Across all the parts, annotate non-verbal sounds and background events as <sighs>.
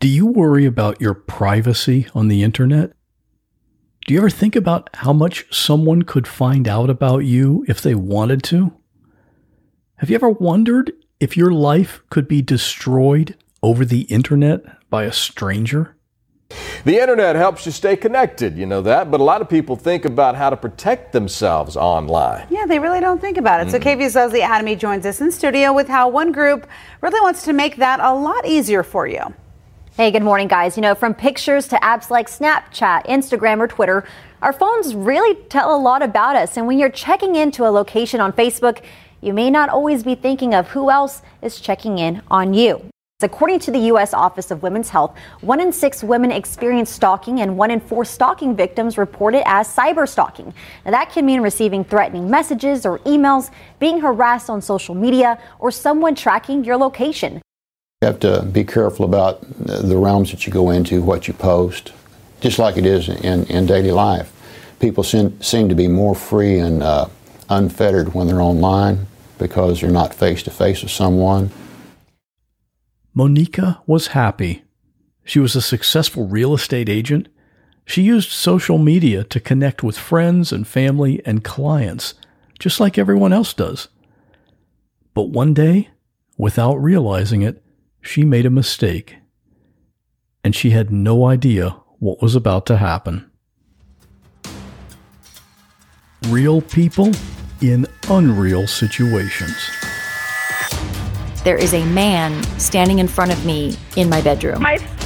Do you worry about your privacy on the internet? Do you ever think about how much someone could find out about you if they wanted to? Have you ever wondered if your life could be destroyed over the internet by a stranger? The internet helps you stay connected, you know that, but a lot of people think about how to protect themselves online. Yeah, they really don't think about it. Mm. So KVUE's Leslie Adamy joins us in studio with how one group really wants to make that a lot easier for you. Hey, good morning, guys. You know, from pictures to apps like Snapchat, Instagram, or Twitter, our phones really tell a lot about us. And when you're checking into a location on Facebook, you may not always be thinking of who else is checking in on you. According to the U.S. Office of Women's Health, one in six women experience stalking, and one in four stalking victims report it as cyber stalking. Now, that can mean receiving threatening messages or emails, being harassed on social media, or someone tracking your location. You have to be careful about the realms that you go into, what you post, just like it is in, in daily life. People seem, seem to be more free and uh, unfettered when they're online because they're not face to face with someone. Monica was happy. She was a successful real estate agent. She used social media to connect with friends and family and clients, just like everyone else does. But one day, without realizing it, she made a mistake, and she had no idea what was about to happen. Real people in unreal situations. There is a man standing in front of me in my bedroom. My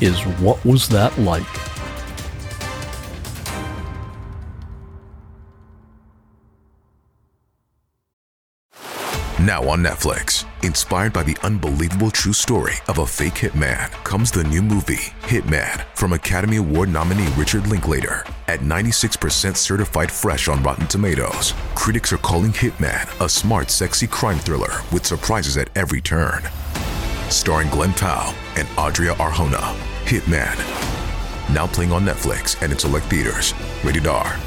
is What Was That Like? Now on Netflix, inspired by the unbelievable true story of a fake hitman, comes the new movie, Hitman, from Academy Award nominee Richard Linklater. At 96% certified fresh on Rotten Tomatoes, critics are calling Hitman a smart, sexy crime thriller with surprises at every turn starring Glen Powell and Adria Arjona. Hitman. Now playing on Netflix and in select theaters. Rated R.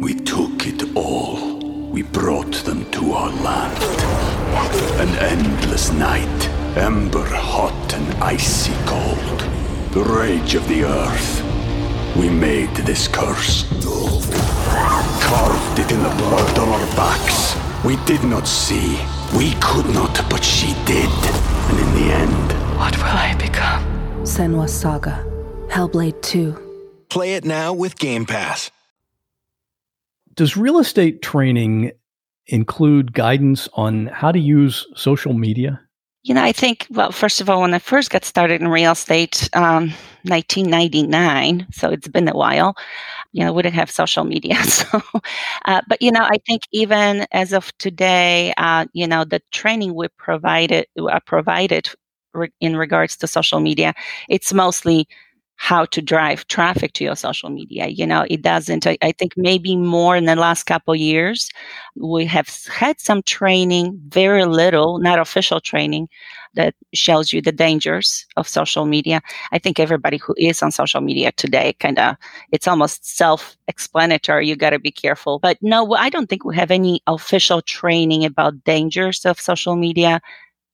We took it all. We brought them to our land. An endless night, ember hot and icy cold. The rage of the earth. We made this curse. Carved it in the blood on our backs. We did not see. We could not, but she did. And in the end, what will I become? Senua Saga. Hellblade 2. Play it now with Game Pass. Does real estate training include guidance on how to use social media? You know, I think, well, first of all, when I first got started in real estate, um, 1999, so it's been a while, you know, we didn't have social media. <laughs> So, uh, but, you know, I think even as of today, uh, you know, the training we provided, uh, provided re- in regards to social media, it's mostly how to drive traffic to your social media. You know, it doesn't, I, think maybe more in the last couple years, we have had some training, very little, not official training that shows you the dangers of social media. I think everybody who is on social media today kind of, it's almost self explanatory. You got to be careful. But no, I don't think we have any official training about dangers of social media,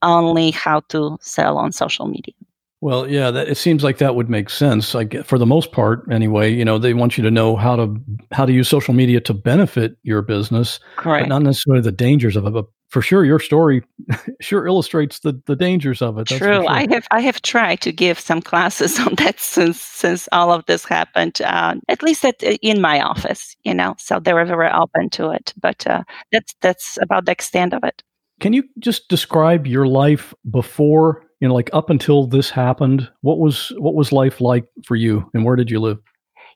only how to sell on social media. Well, yeah, that, it seems like that would make sense. Like for the most part, anyway. You know, they want you to know how to how to use social media to benefit your business, Correct. but not necessarily the dangers of it. But for sure, your story <laughs> sure illustrates the, the dangers of it. True. Sure. I have I have tried to give some classes <laughs> on that since since all of this happened. Uh, at least at, in my office, you know. So they were very open to it. But uh, that's that's about the extent of it. Can you just describe your life before you know like up until this happened what was what was life like for you and where did you live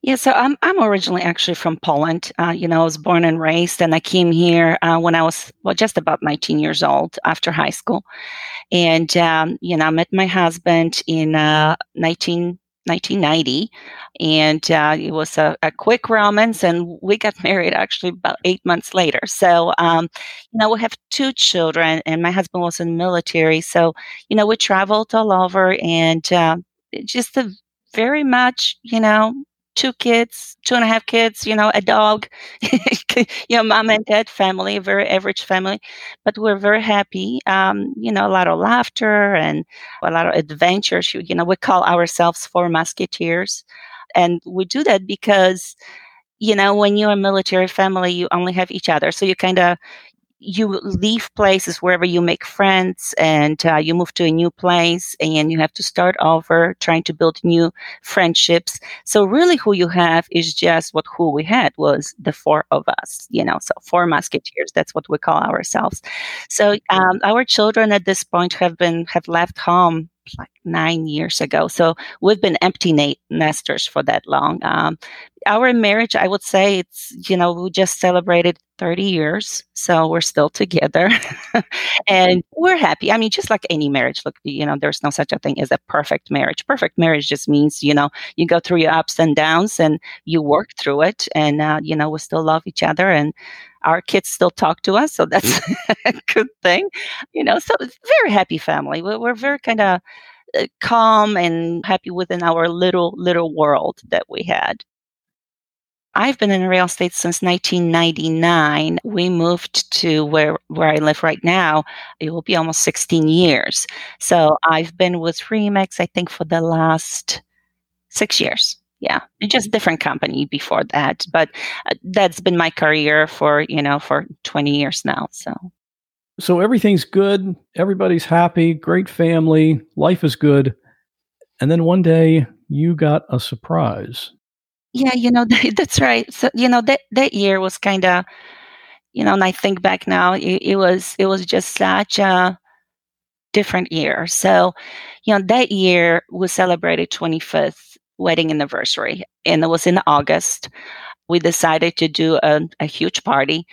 Yeah, so I'm I'm originally actually from Poland. Uh, you know, I was born and raised, and I came here uh, when I was well just about 19 years old after high school, and um, you know, I met my husband in uh, 19 1990, and uh, it was a, a, quick romance, and we got <laughs> married actually about eight months later. So, um, you know, we have two children, and my husband was in the military, so you know, we traveled all over, and uh, just a very much, you know, two kids, two and a half kids, you know, a dog, <laughs> you know, mom and dad family, very average family, but we're very happy. Um, you know, a lot of laughter and a lot of adventures. You know, we call ourselves four musketeers. And we do that because, you know, when you're a military family, you only have each other. So you kind of, you leave places wherever you make friends and uh, you move to a new place and you have to start over trying to build new friendships. So really who you have is just what who we had was the four of us you know so four musketeers that's what we call ourselves. So um, our children at this point have been have left home like nine years ago. So we've been empty na- nesters for that long. Um, our marriage, I would say it's, you know, we just celebrated 30 years. So we're still together <laughs> and we're happy. I mean, just like any marriage, look, you know, there's no such a thing as a perfect marriage. Perfect marriage just means, you know, you go through your ups and downs and you work through it. And, uh, you know, we still love each other and our kids still talk to us. So that's <laughs> a good thing, you know, so very happy family. We're, we're very kind of uh, calm and happy within our little, little world that we had. I've been in real estate since 1999. We moved to where, where I live right now. It will be almost 16 years. So I've been with Remax, I think, for the last six years. Yeah, just different company before that, but uh, that's been my career for you know for 20 years now. So, so everything's good, everybody's happy, great family, life is good, and then one day you got a surprise. Yeah, you know <laughs> that's right. So you know that that year was kind of, you know, and I think back now, it, it was it was just such a different year. So, you know, that year we celebrated 25th wedding anniversary, and it was in August. We decided to do a, a huge party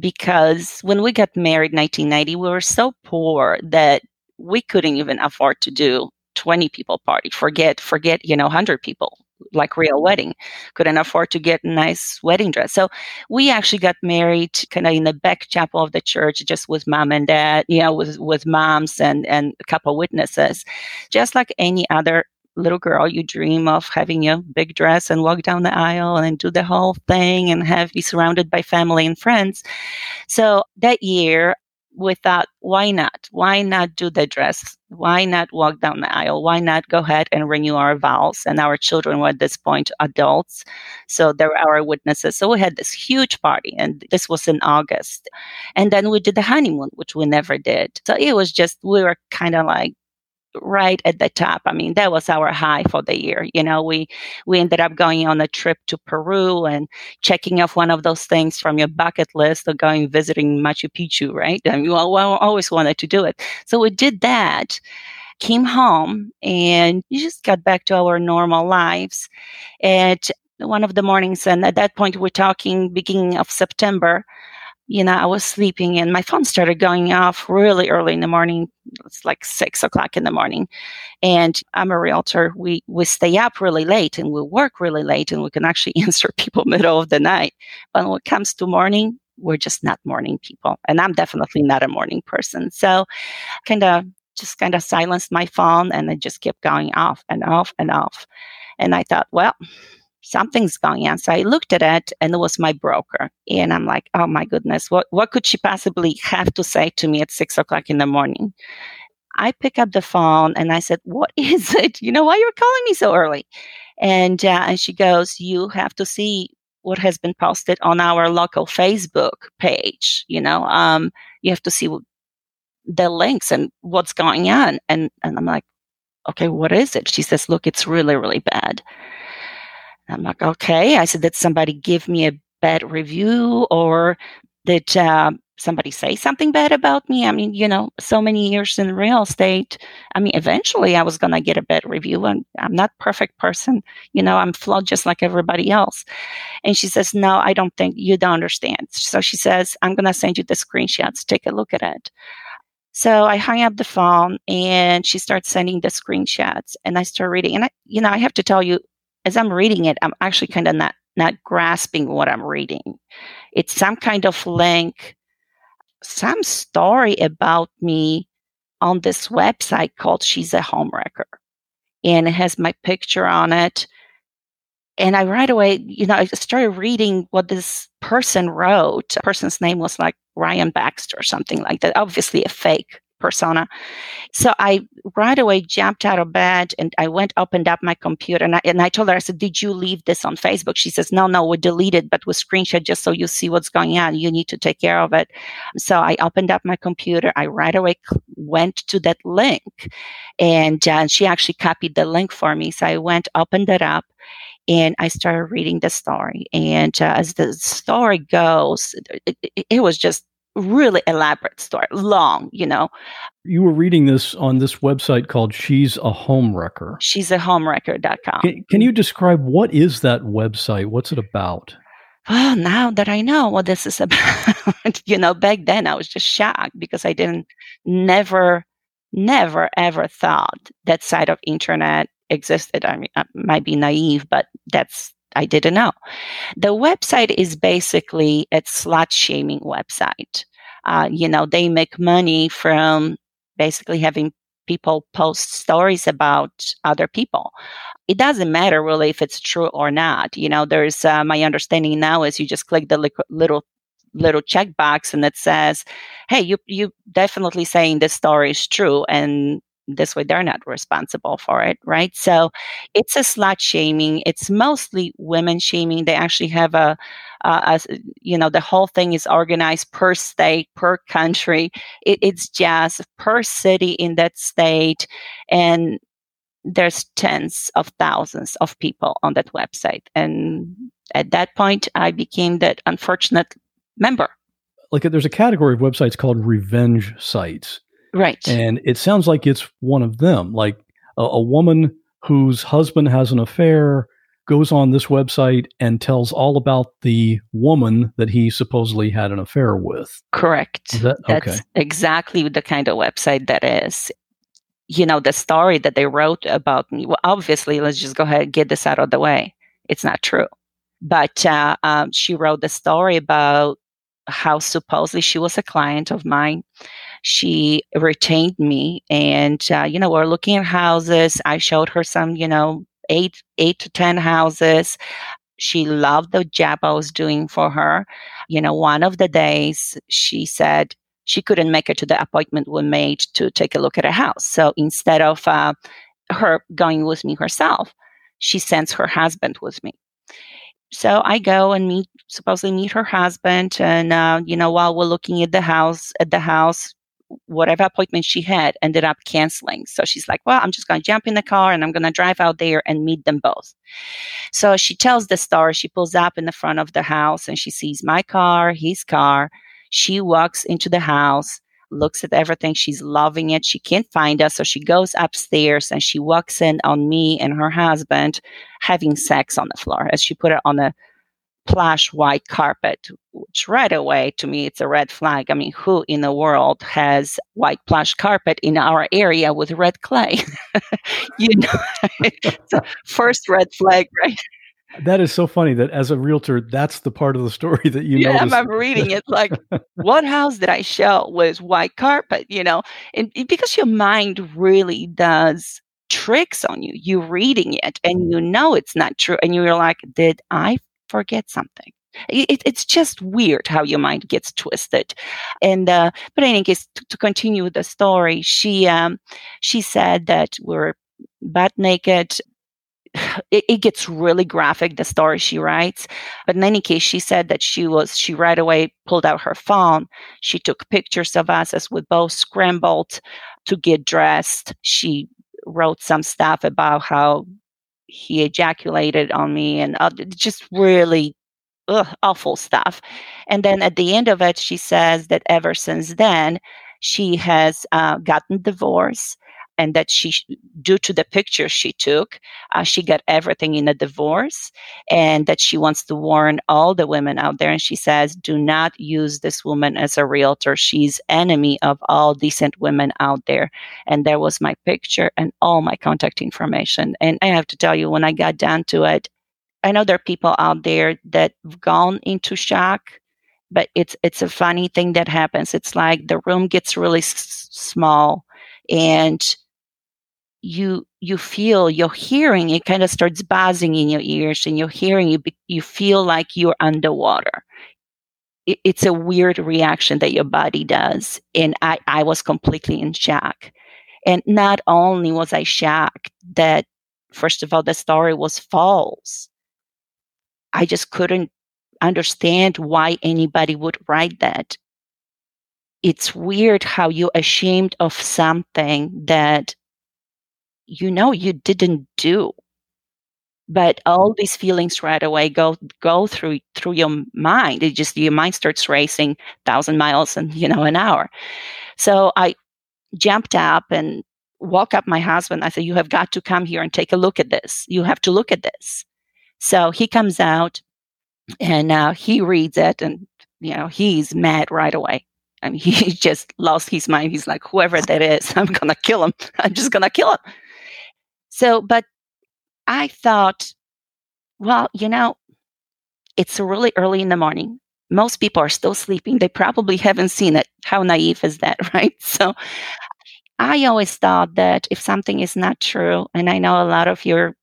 because when we got married in 1990, we were so poor that we couldn't even afford to do 20 people party. Forget, forget, you know, 100 people like real wedding couldn't afford to get a nice wedding dress so we actually got married kind of in the back chapel of the church just with mom and dad you know with with moms and and a couple witnesses just like any other little girl you dream of having your big dress and walk down the aisle and do the whole thing and have be surrounded by family and friends so that year we thought, why not? Why not do the dress? Why not walk down the aisle? Why not go ahead and renew our vows? And our children were at this point adults. So they were our witnesses. So we had this huge party, and this was in August. And then we did the honeymoon, which we never did. So it was just, we were kind of like, right at the top. I mean, that was our high for the year. You know, we we ended up going on a trip to Peru and checking off one of those things from your bucket list of going visiting Machu Picchu, right? I we always wanted to do it. So we did that, came home, and just got back to our normal lives. And one of the mornings, and at that point, we're talking beginning of September you know, I was sleeping and my phone started going off really early in the morning. It's like six o'clock in the morning. And I'm a realtor. We we stay up really late and we work really late and we can actually <laughs> answer people middle of the night. But when it comes to morning, we're just not morning people. And I'm definitely not a morning person. So kind of just kind of silenced my phone and it just kept going off and off and off. And I thought, well, something's going on. So I looked at it and it was my broker. And I'm like, oh my goodness, what, what could she possibly have to say to me at six o'clock in the morning? I pick up the phone and I said, what <laughs> is it? You know, why you're calling me so early? And, uh, and she goes, you have to see what has been posted on our local Facebook page. You know, um, you have to see the links and what's going on. And, and I'm like, okay, what is it? She says, look, it's really, really bad. I'm like, okay. I said, did somebody give me a bad review or did uh, somebody say something bad about me? I mean, you know, so many years in real estate. I mean, eventually I was going to get a bad review and I'm not perfect person. You know, I'm flawed just like everybody else. And she says, no, I don't think you don't understand. So she says, I'm going to send you the screenshots. Take a look at it. So I hung up the phone and she starts sending the screenshots and I start reading. And I, you know, I have to tell you, as I'm reading it, I'm actually kind of not not grasping what I'm reading. It's some kind of link some story about me on this website called She's a Homewrecker. And it has my picture on it. And I right away, you know, I started reading what this person wrote. Person's name was like Ryan Baxter or something like that. Obviously a fake persona. So I right away jumped out of bed and I went, opened up my computer and I, and I told her, I said, Did you leave this on Facebook? She says, No, no, we deleted, but we screenshot just so you see what's going on. You need to take care of it. So I opened up my computer. I right away went to that link and uh, she actually copied the link for me. So I went, opened it up and I started reading the story. And uh, as the story goes, it, it, it was just really elaborate story, long, you know. You were reading this on this website called She's a Homewrecker. She's a homewrecker.com. Can, can you describe what is that website? What's it about? Well, now that I know what this is <laughs> about, you know, back then I was just shocked because I didn't, never, never, ever thought that side of internet existed. I mean, I might be naive, but that's I didn't know. The website is basically a slut shaming website. Uh, you know, they make money from basically having people post stories about other people. It doesn't matter really if it's true or not. You know, there's uh, my understanding now is you just click the li- little little checkbox and it says, "Hey, you you definitely saying this story is true," and this way they're not responsible for it right? So it's a slut shaming. It's mostly women shaming. They actually have a, a, a you know the whole thing is organized per state per country. It, it's just per city in that state and there's tens of thousands of people on that website. And at that point i became that unfortunate member. Like there's a category of websites called revenge sites Right. And it sounds like it's one of them, like a, a woman whose husband has an affair goes on this website and tells all about the woman that he supposedly had an affair with. Correct. That, That's okay. exactly the kind of website that is. You know, the story that they wrote about me, well, obviously, let's just go ahead and get this out of the way. It's not true. But uh, um, she wrote the story about how supposedly she was a client of mine she retained me and uh, you know we're looking at houses. I showed her some you know eight eight to ten houses. She loved the job i was doing for her. You know one of the days she said she couldn't make it to the appointment we made to take a look at a house. So instead of uh, her going with me herself she sends her husband with me. So I go and meet, supposedly meet her husband, and uh, you know, while we're looking at the house, at the house, whatever appointment she had ended up canceling. So she's like, well, I'm just going to jump in the car and I'm going to drive out there and meet them both. So she tells the story. She pulls up in the front of the house and she sees my car, his car. She walks into the house, looks at everything. She's loving it. She can't find us. So she goes upstairs and she walks in on me and her husband having sex on the floor as she put it on the plush white carpet, which right away to me it's a red flag. I mean, who in the world has white plush carpet in our area with red clay? <laughs> you know, first red flag, right? That is so funny that as a realtor, that's the part of the story that you yeah. I'm reading it like, what house did I show with white carpet? You know, and because your mind really does tricks on you. You're reading it and you know it's not true, and you're like, did I forget something. It, it's just weird how your mind gets twisted. And uh, but in any case, to, to continue the story, she um, she said that we're butt naked. <sighs> It, it, gets really graphic the story she writes but in any case she said that she was she right away pulled out her phone she took pictures of us as we both scrambled to get dressed she wrote some stuff about how he ejaculated on me and uh, just really ugh, awful stuff. And then at the end of it, she says that ever since then, she has uh, gotten divorced and that she due to the picture she took uh, she got everything in a divorce and that she wants to warn all the women out there and she says do not use this woman as a realtor. She's enemy of all decent women out there. And there was my picture and all my contact information. And i have to tell you when i got down to it i know there are people out there that have gone into shock but it's it's a funny thing that happens. It's like the room gets really s- small and you you feel your hearing it kind of starts buzzing in your ears and your hearing you you feel like you're underwater. It, it's a weird reaction that your body does and i i was completely in shock. And not only was i shocked that first of all the story was false i just couldn't understand why anybody would write that. It's weird how you're ashamed of something that you know you didn't do. But all these feelings right away go go through through your mind. It just your mind starts racing thousand miles and you know an hour. So i jumped up and woke up my husband. I said you have got to come here and take a look at this. You have to look at this. So he comes out and uh, he reads it and you know he's mad right away. I mean, <laughs> he just lost his mind. He's like, whoever that is, <laughs> I'm gonna kill him. I'm just gonna kill him. So, but I thought, well, you know, it's really early in the morning. Most people are still sleeping. They probably haven't seen it. How naive is that, <laughs> right? So I always thought that if something is not true, and I know a lot of your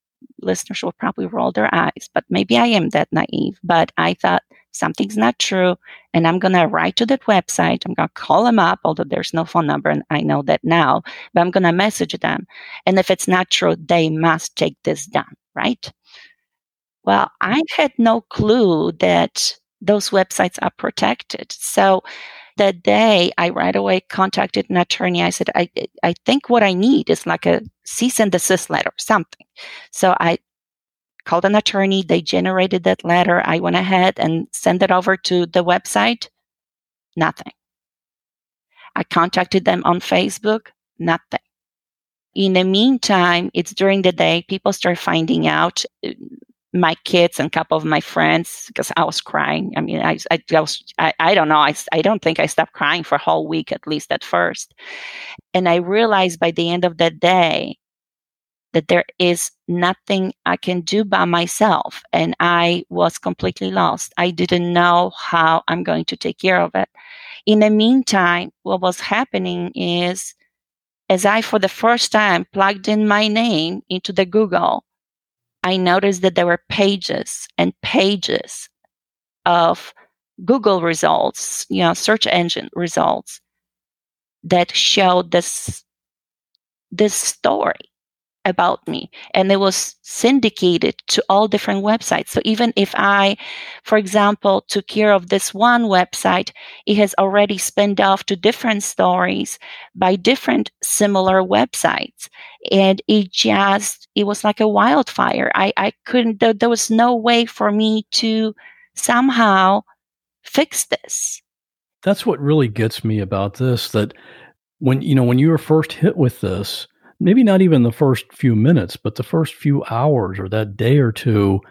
listeners will probably roll their eyes, but maybe I am that naive. But I thought something's not true, and I'm going to write to that website. I'm going to call them up, although there's no phone number, and I know that now, but I'm going to message them. And if it's not true, they must take this down, right? Well, I had no clue that those websites are protected. So that day, I right away contacted an attorney. I said, I, I think what I need is like a cease and desist letter, something. So I called an attorney. They generated that letter. I went ahead and sent it over to the website. Nothing. I contacted them on Facebook. Nothing. In the meantime, it's during the day, people start finding out uh, my kids and a couple of my friends because I was crying. I mean, I, I, I was, I, I don't know. I, I don't think I stopped crying for a whole week, at least at first. And I realized by the end of that day that there is nothing I can do by myself. And I was completely lost. I didn't know how I'm going to take care of it. In the meantime, what was happening is as I, for the first time, plugged in my name into the Google, I noticed that there were pages and pages of Google results, you know, search engine results that showed this this story about me and it was syndicated to all different websites. So even if i for example took care of this one website it has already spun off to different stories by different similar websites. And it just it was like a wildfire. I i couldn't there, there was no way for me to somehow fix this. That's what really gets me about this that when you know when you were first hit with this maybe not even the first few minutes, but the first few hours or that day or two,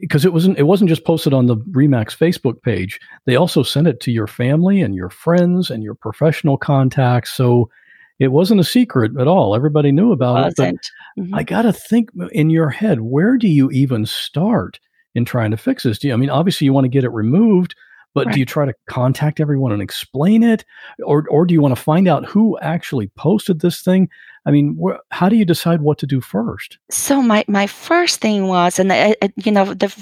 because mm-hmm. it wasn't it wasn't just posted on the Remax Facebook page. They also sent it to your family and your friends and your professional contacts. So it wasn't a secret at all. Everybody knew about it. But mm-hmm. I got to think in your head, where do you even start in trying to fix this? Do you, I mean, obviously you want to get it removed, but right. do you try to contact everyone and explain it, or or do you want to find out who actually posted this thing? I mean, wh- how do you decide what to do first? So my my first thing was, and uh, uh you know, the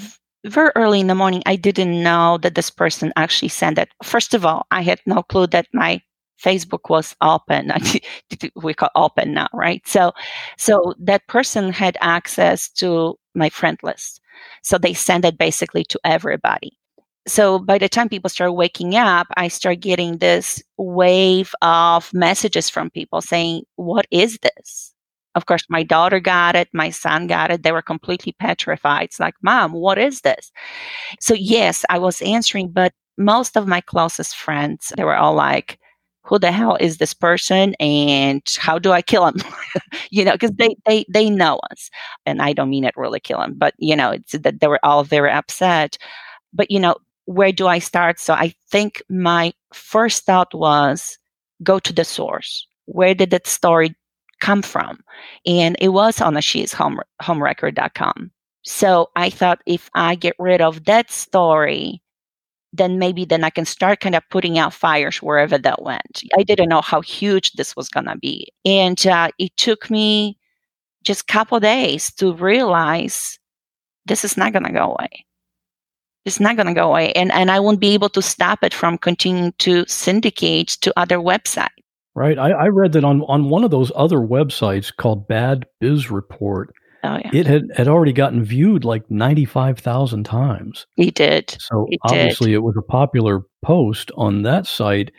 very early in the morning, I didn't know that this person actually sent it. First of all, I had no clue that my Facebook was open. <laughs> we call open now, right? So, so that person had access to my friend list. So they sent it basically to everybody so by the time people start waking up i start getting this wave of messages from people saying what is this Of course, my daughter got it, my son got it. They were completely petrified. It's like, Mom, what is this? So, yes, I was answering, but most of my closest friends, they were all like, who the hell is this person and how do I kill him? <laughs> you know, because they, they, they know us. And I don't mean it really kill him, but, you know, it's that they were all very upset. But, you know, where do I start? So I think my first thought was go to the source. Where did that story come from? And it was on she's home, homewrecker.com. So I thought if I get rid of that story, then maybe then I can start kind of putting out fires wherever that went. I didn't know how huge this was going to be. And uh, it took me just a couple days to realize this is not going to go away. It's not going to go away. And, and I won't be able to stop it from continuing to syndicate to other websites. Right. I, I read that on, on one of those other websites called Bad Biz Report, Oh, yeah. It had, had already gotten viewed like 95,000 times. He did. So He obviously did. it was a popular post on that site.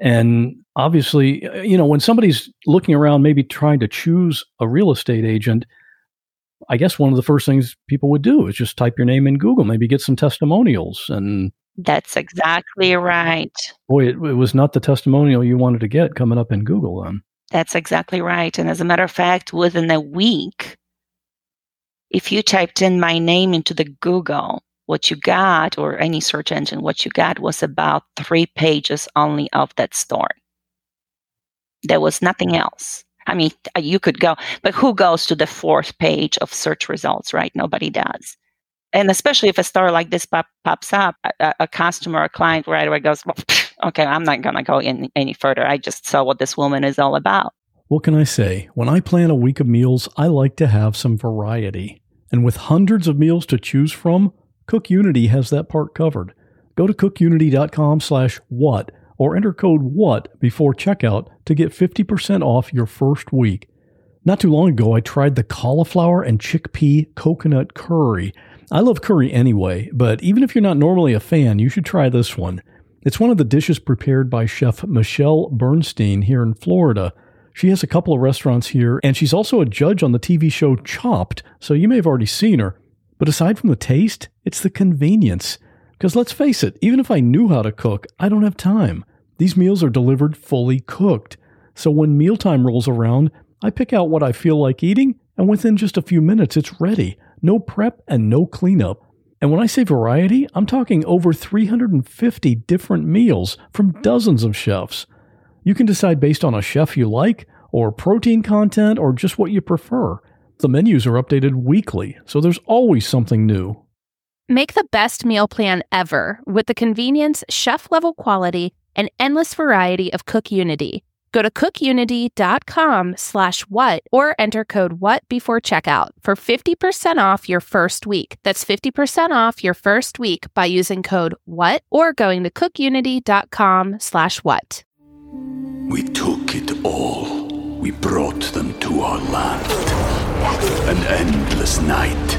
And obviously, you know, when somebody's looking around, maybe trying to choose a real estate agent, I guess one of the first things people would do is just type your name in Google, maybe get some testimonials. And That's exactly right. boy, it, it was not the testimonial you wanted to get coming up in Google then. That's exactly right. And as a matter of fact, within a week, if you typed in my name into the Google, what you got, or any search engine, what you got was about three pages only of that story. There was nothing else. I mean, uh, you could go, but who goes to the fourth page of search results, right? Nobody does. And especially if a story like this pop, pops up, a, a customer, a client right away goes, well, okay, I'm not going to go in any further. I just saw what this woman is all about. What can I say? When I plan a week of meals, I like to have some variety. And with hundreds of meals to choose from, Cook Unity has that part covered. Go to cookunity.com slash what or enter code WHAT before checkout to get 50% off your first week. Not too long ago, I tried the cauliflower and chickpea coconut curry. I love curry anyway, but even if you're not normally a fan, you should try this one. It's one of the dishes prepared by chef Michelle Bernstein here in Florida. She has a couple of restaurants here, and she's also a judge on the TV show Chopped, so you may have already seen her. But aside from the taste, it's the convenience. Because let's face it, even if I knew how to cook, I don't have time. These meals are delivered fully cooked. So when mealtime rolls around, I pick out what I feel like eating, and within just a few minutes, it's ready. No prep and no cleanup. And when I say variety, I'm talking over 350 different meals from dozens of chefs. You can decide based on a chef you like, or protein content, or just what you prefer. The menus are updated weekly, so there's always something new. Make the best meal plan ever with the convenience, chef level quality, and endless variety of Cook Unity. Go to cookunity.com slash what or enter code what before checkout for 50% off your first week. That's 50% off your first week by using code what or going to cookunity.com slash what. We took it all. We brought them to our land. An endless night,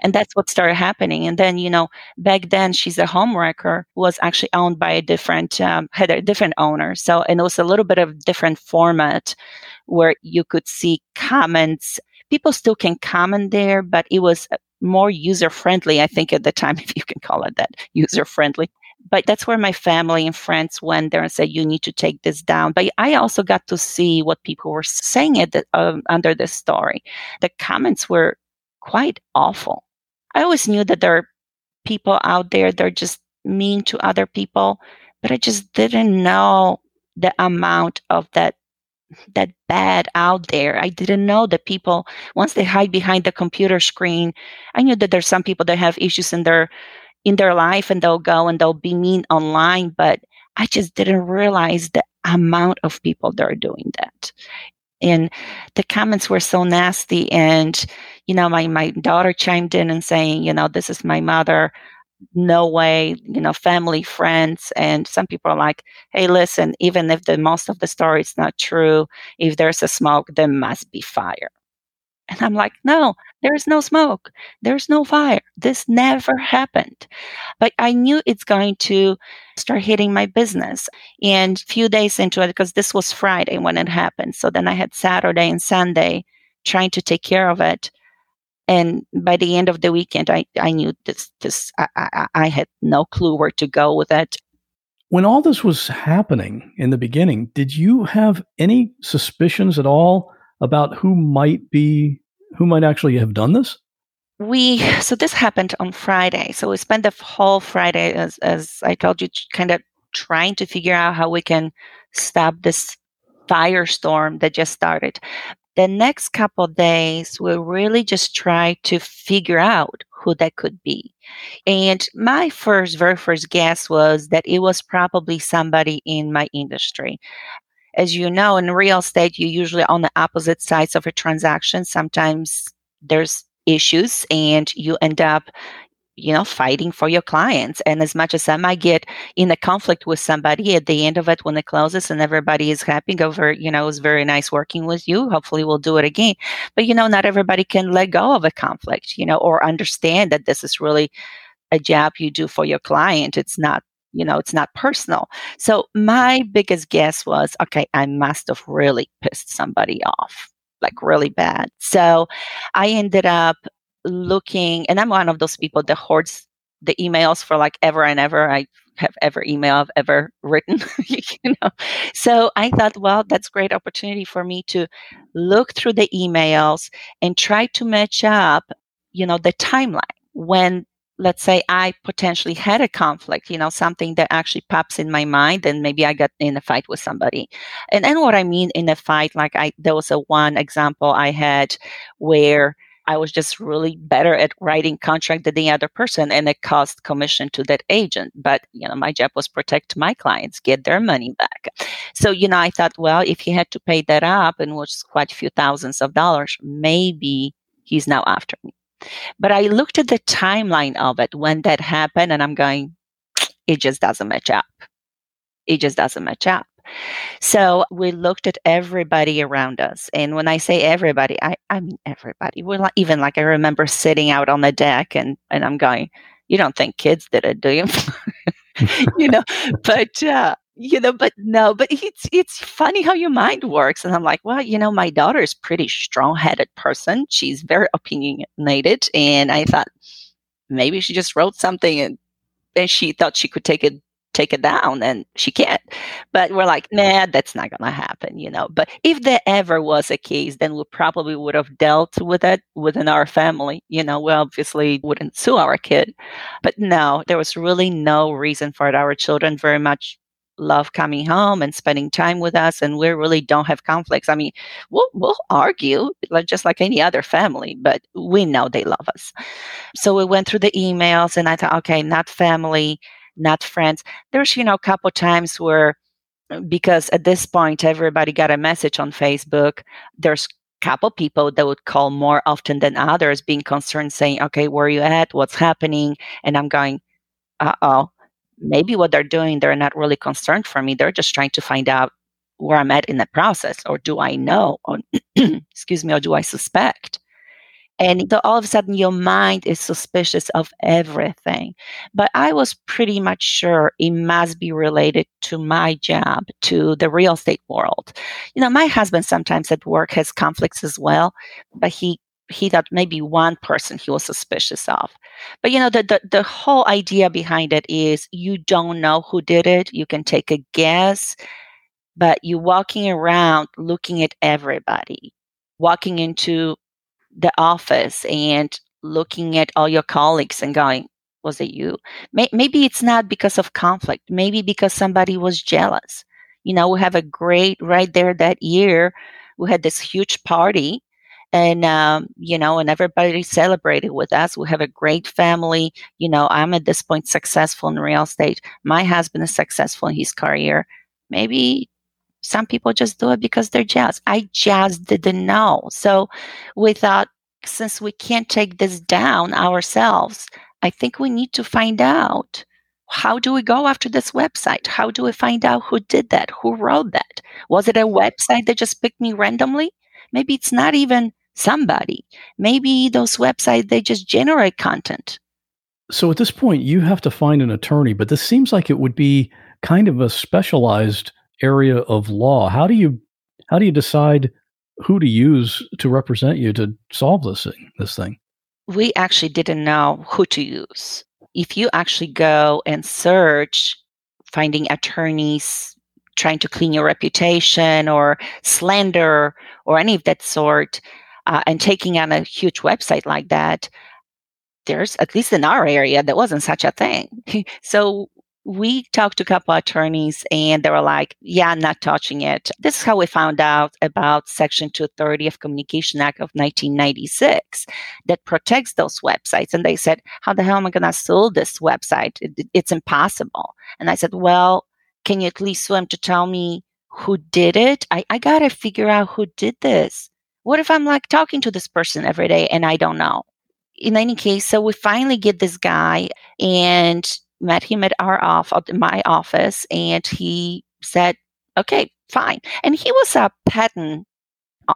And that's what started happening. And then, you know, back then, she's a home wrecker was actually owned by a different, um, had a different owner. So, and it was a little bit of different format where you could see comments. People still can comment there, but it was more user friendly, I think, at the time, <laughs> if you can call it that, user friendly. But that's where my family and friends went there and said, you need to take this down. But I also got to see what people were saying at the, um, under this story. The comments were quite awful. I always knew that there are people out there that are just mean to other people, but I just didn't know the amount of that that bad out there. I didn't know that people once they hide behind the computer screen, I knew that there's some people that have issues in their in their life and they'll go and they'll be mean online, but I just didn't realize the amount of people that are doing that. And the comments were so nasty and you know, my, my daughter chimed in and saying, you know, this is my mother. no way, you know, family, friends, and some people are like, hey, listen, even if the most of the story is not true, if there's a smoke, there must be fire. And I'm like, no, there's no smoke. There's no fire. This never happened. But I knew it's going to start hitting my business. And a few days into it, because this was Friday when it happened. So then I had Saturday and Sunday trying to take care of it. And by the end of the weekend, I, I knew this, this, I, I, I had no clue where to go with it. When all this was happening in the beginning, did you have any suspicions at all about who might be who might actually have done this? We so this happened on Friday. So we spent the whole Friday as as I told you kind of trying to figure out how we can stop this firestorm that just started. The next couple days we really just try to figure out who that could be. And my first very first guess was that it was probably somebody in my industry as you know, in real estate, you're usually on the opposite sides of a transaction. Sometimes there's issues and you end up you know fighting for your clients. And as much as i might get in a conflict with somebody at the end of it when it closes and everybody is happy over you know it was very nice working with you. Hopefully we'll do it again. But you know not everybody can let go of a conflict you know or understand that this is really a job you do for your client. It's not you know, it's not personal. So my biggest guess was, okay, I must have really pissed somebody off, like really bad. So I ended up looking, and I'm one of those people that hoards the emails for like ever and ever. I have ever email I've ever written, <laughs> you know. So I thought, well, that's great opportunity for me to look through the emails and try to match up, you know, the timeline when let's say I potentially had a conflict, you know, something that actually pops in my mind, and maybe I got in a fight with somebody. And then what I mean in a fight, like I, there was a one example I had where I was just really better at writing contract than the other person, and it cost commission to that agent. But you know, my job was protect my clients, get their money back. So you know, I thought, well, if he had to pay that up, and was quite a few thousands of dollars, maybe he's now after me. But I looked at the timeline of it when that happened and I'm going, it just doesn't match up. It just doesn't match up. So we looked at everybody around us. And when I say everybody, I, I mean everybody. We're like, even like I remember sitting out on the deck and, and I'm going, you don't think kids did it, do you? <laughs> you know, but uh, you know, but no, but it's it's funny how your mind works. And I'm like, well, you know, my daughter is pretty strong headed person. She's very opinionated. And I thought maybe she just wrote something and and she thought she could take it take it down and she can't. But we're like, nah, that's not gonna happen, you know. But if there ever was a case, then we probably would have dealt with it within our family. You know, we obviously wouldn't sue our kid. But no, there was really no reason for it. Our children very much love coming home and spending time with us and we really don't have conflicts. I mean we'll, we'll argue like just like any other family but we know they love us. So we went through the emails and i thought okay not family not friends. There's you know a couple times where uh, because at this point everybody got a message on facebook. There's couple people that would call more often than others being concerned saying okay where are you at? What's happening? And i'm going uh-oh maybe what they're doing, they're not really concerned for me. They're just trying to find out where I'm at in the process, or do I know, or <clears throat> excuse me, or do I suspect? And so all of a sudden, your mind is suspicious of everything. But I was pretty much sure it must be related to my job, to the real estate world. You know, my husband sometimes at work has conflicts as well, but he he thought maybe one person he was suspicious of. But you know, the, the, the whole idea behind it is you don't know who did it. You can take a guess, but you're walking around looking at everybody, walking into the office and looking at all your colleagues and going, was it you? Maybe it's not because of conflict. Maybe because somebody was jealous. You know, we have a great right there that year. We had this huge party and um, you know and everybody celebrated with us we have a great family you know i'm at this point successful in real estate my husband is successful in his career maybe some people just do it because they're jealous i just didn't know so we thought since we can't take this down ourselves I think we need to find out how do we go after this website? How do we find out who did that? Who wrote that? Was it a website that just picked me randomly? Maybe it's not even somebody. Maybe those websites they just generate content. So at this point you have to find an attorney, but this seems like it would be kind of a specialized area of law. How do you how do you decide who to use to represent you to solve this thing, this thing? We actually didn't know who to use. If you actually go and search finding attorneys trying to clean your reputation or slander or any of that sort, uh, and taking on a huge website like that, there's at least in our area there wasn't such a thing. <laughs> so we talked to a couple attorneys and they were like, yeah, I'm not touching it. This is how we found out about Section 230 of Communication Act of 1996 that protects those websites. And they said, how the hell am I going to sue this website? It, it's impossible. And I said, well, can you at least swim to tell me who did it? I, I got to figure out who did this. What if I'm like talking to this person every day and I don't know? In any case, so we finally get this guy and met him at our off my office and he said okay fine and he was a patent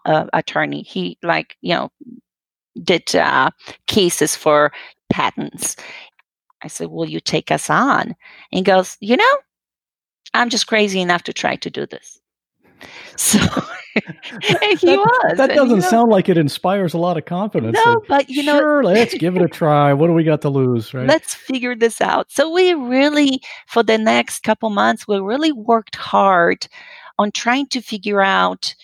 uh, attorney he like you know did uh, cases for patents i said will you take us on and he goes you know i'm just crazy enough to try to do this <laughs> so he that, was. That doesn't you know, sound like it inspires a lot of confidence. No, Like, but you know, sure, let's give it a <laughs> try. What do we got to lose, right? let's figure this out. So we really, for the next couple months, we really worked hard on trying to figure out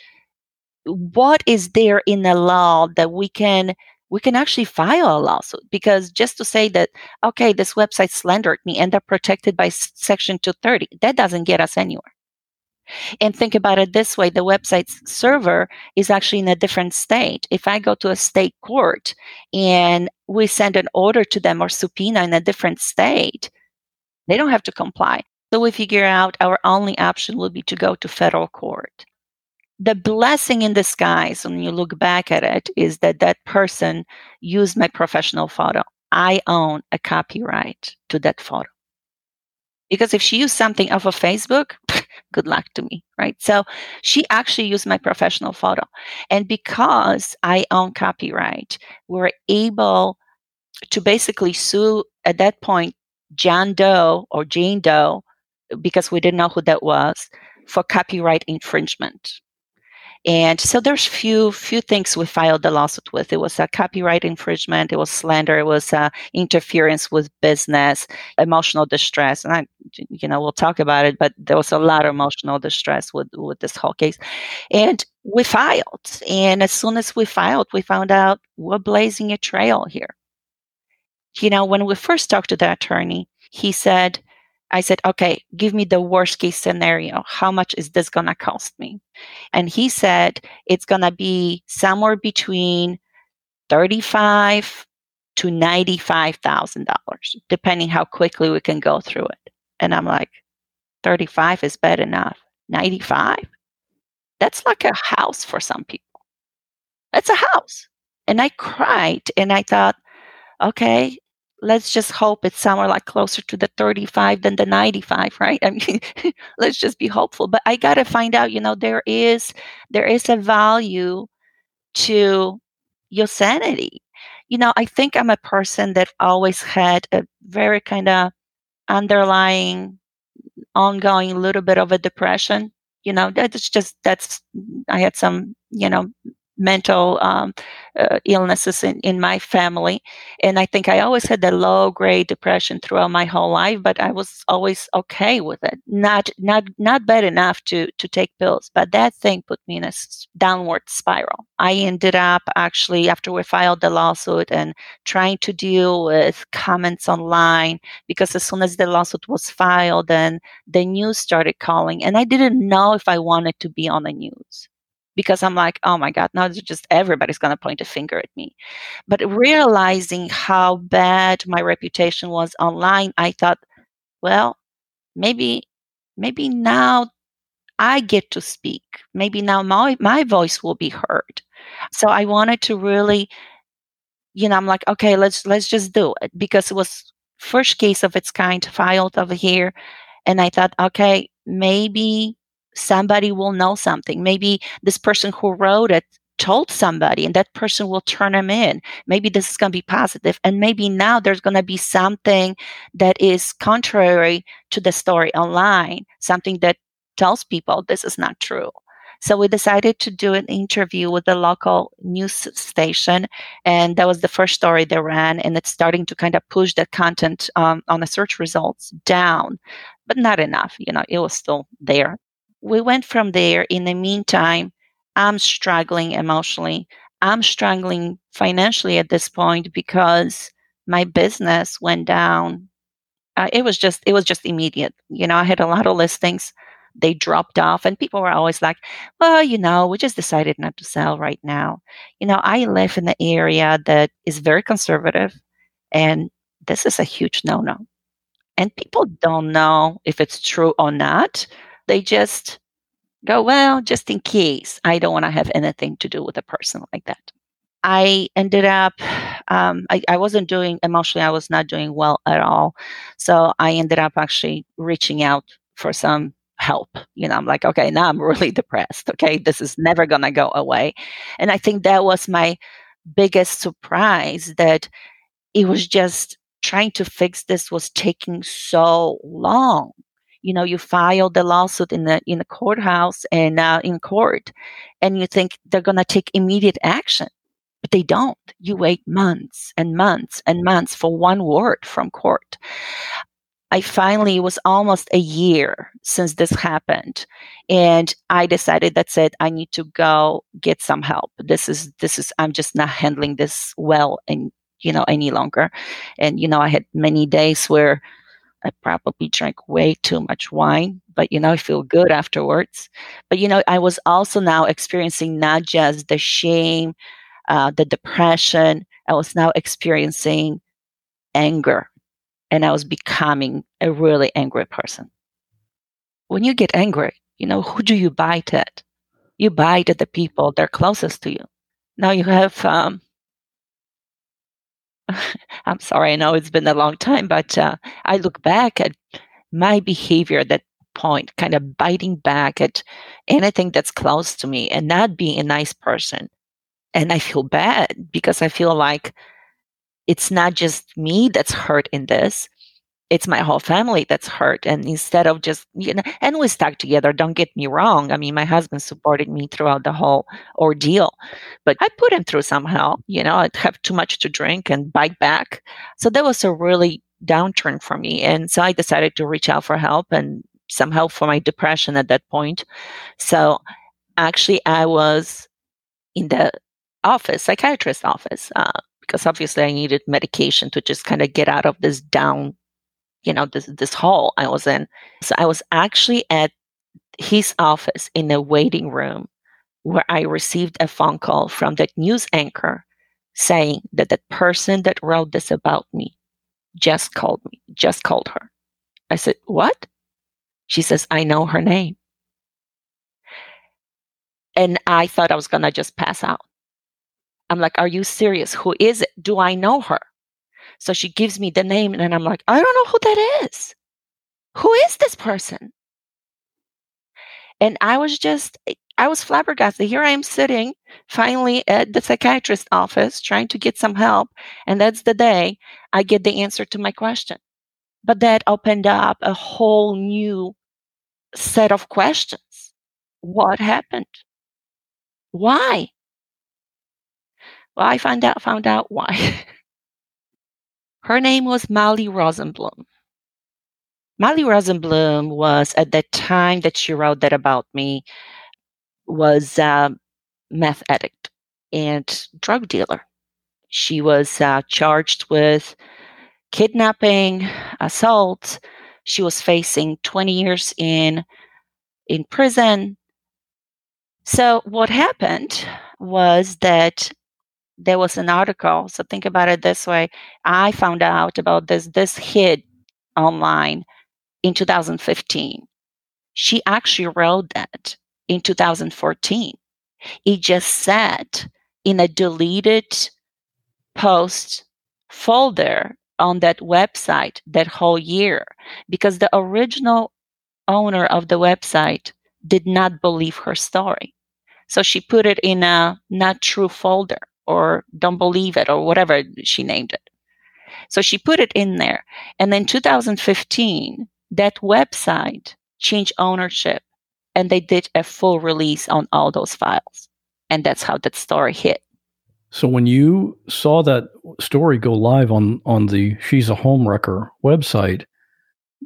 what is there in the law that we can we can actually file a lawsuit because just to say that okay this website slandered me and they're protected by section 230 that doesn't get us anywhere and think about it this way the website's server is actually in a different state. If I go to a state court and we send an order to them or subpoena in a different state, they don't have to comply. So we figure out our only option will be to go to federal court. The blessing in disguise when you look back at it is that that person used my professional photo. I own a copyright to that photo. Because if she used something off of Facebook, <laughs> good luck to me, right? So she actually used my professional photo. And because I own copyright, we're able to basically sue at that point John Doe or Jane Doe, because we didn't know who that was, for copyright infringement. And so there's few few things we filed the lawsuit with. It was a copyright infringement, it was slander, it was uh, interference with business, emotional distress, and I, you know, we'll talk about it. But there was a lot of emotional distress with with this whole case, and we filed. And as soon as we filed, we found out we're blazing a trail here. You know, when we first talked to the attorney, he said, I said, okay, give me the worst case scenario. How much is this going to cost me? And he said, it's going to be somewhere between 35 to $95,000, depending how quickly we can go through it. And I'm like, 35 is bad enough. 95? That's like a house for some people. That's a house. And I cried and I thought, okay, let's just hope it's somewhere like closer to the 35 than the 95 right? I mean <laughs> let's just be hopeful. But i got to find out you know there is there is a value to your sanity. You know i think i'm a person that always had a very kind of underlying ongoing little bit of a depression. You know that's just that's i had some you know mental um, uh, illnesses in, in my family. And I think I always had the low grade depression throughout my whole life, but I was always okay with it. Not not not bad enough to to take pills, but that thing put me in a downward spiral. I ended up actually after we filed the lawsuit and trying to deal with comments online because as soon as the lawsuit was filed, then the news started calling, and I didn't know if I wanted to be on the news because I'm like, oh my God, now just everybody's going to point a finger at me. But realizing how bad my reputation was online, I thought, well, maybe, maybe now I get to speak. Maybe now my, my voice will be heard. So I wanted to really you know, I'm like, okay, let's let's just do it because it was first case of its kind filed over here, and I thought, okay, maybe somebody will know something. Maybe this person who wrote it told somebody and that person will turn them in. Maybe this is going to be positive, And maybe now there's going to be something that is contrary to the story online, something that tells people this is not true. So we decided to do an interview with the local news station, and that was the first story they ran. And it's starting to kind of push the content um, on the search results down, but not enough. You know, it was still there. We went from there. In the meantime, I'm struggling emotionally. I'm struggling financially at this point because my business went down. Uh, it was just it was just immediate. You know, I had a lot of listings. They dropped off, and people were always like, "Well, you know, we just decided not to sell right now." You know, I live in an area that is very conservative, and this is a huge no-no. And people don't know if it's true or not. They just go, well, just in case, I don't want to have anything to do with a person like that. I ended up, um, I, I wasn't doing emotionally, I was not doing well at all. So I ended up actually reaching out for some help. You know, I'm like, okay, now I'm <laughs> really depressed. Okay, this is never going to go away. And I think that was my biggest surprise that it was just trying to fix this was taking so long you know you file the lawsuit in the in the courthouse and uh, in court and you think they're going to take immediate action but they don't you wait months and months and months for one word from court I finally, it was almost a year since this happened. And I decided that's it. I need to go get some help. This is, this is, I'm just not handling this well and, you know, any longer. And, you know, I had many days where I probably drank way too much wine, but you know, I feel good afterwards. But you know, I was also now experiencing not just the shame, uh, the depression, I was now experiencing anger and I was becoming a really angry person. When you get angry, you know, who do you bite at? You bite at the people that are closest to you. Now you have um, <laughs> I'm sorry, I know it's been a long time, but uh, I look back at my behavior at that point, kind of biting back at anything that's close to me and not being a nice person. And I feel bad because I feel like it's not just me that's hurt in this it's my whole family that's hurt. And instead of just, you know, and we stuck together, don't get me wrong. I mean, my husband supported me throughout the whole ordeal, but I put him through somehow. You know, I'd have too much to drink and bite back. So that was a really downturn for me. And so I decided to reach out for help and some help for my depression at that point. So actually, I was in the office, psychiatrist office, uh, because obviously I needed medication to just kind of get out of this down you know this this hall I was in. So I was actually at his office in the waiting room where I received a phone call from that news anchor saying that the person that wrote this about me just called me, just called her. I said, What? She says, I know her name. And I thought I was going to just pass out. I'm like, Are you serious? Who is it? Do I know her? So she gives me the name, and I'm like, I don't know who that is. Who is this person? And I was just, eh, I was flabbergasted. Here I am sitting finally at the psychiatrist's office trying to get some help. And that's the day I get the answer to my question. But that opened up a whole new set of questions. What happened? Why? Well, I found out found out why. <laughs> Her name was Molly Rosenblum. Molly Rosenblum was at the time that she wrote that about me was a meth addict and drug dealer. She was uh, charged with kidnapping, assault. She was facing 20 years in in prison. So what happened was that there was an article. So think about it this way. I found out about this this hit online in 2015. She actually wrote that in 2014. It just sat in a deleted post folder on that website that whole year because the original owner of the website did not believe her story. So she put it in a not true folder or don't believe it or whatever she named it. So she put it in there. And then 2015, that website changed ownership and they did a full release on all those files. And that's how that story hit. So when you saw that story go live on on the She's a Homewrecker website,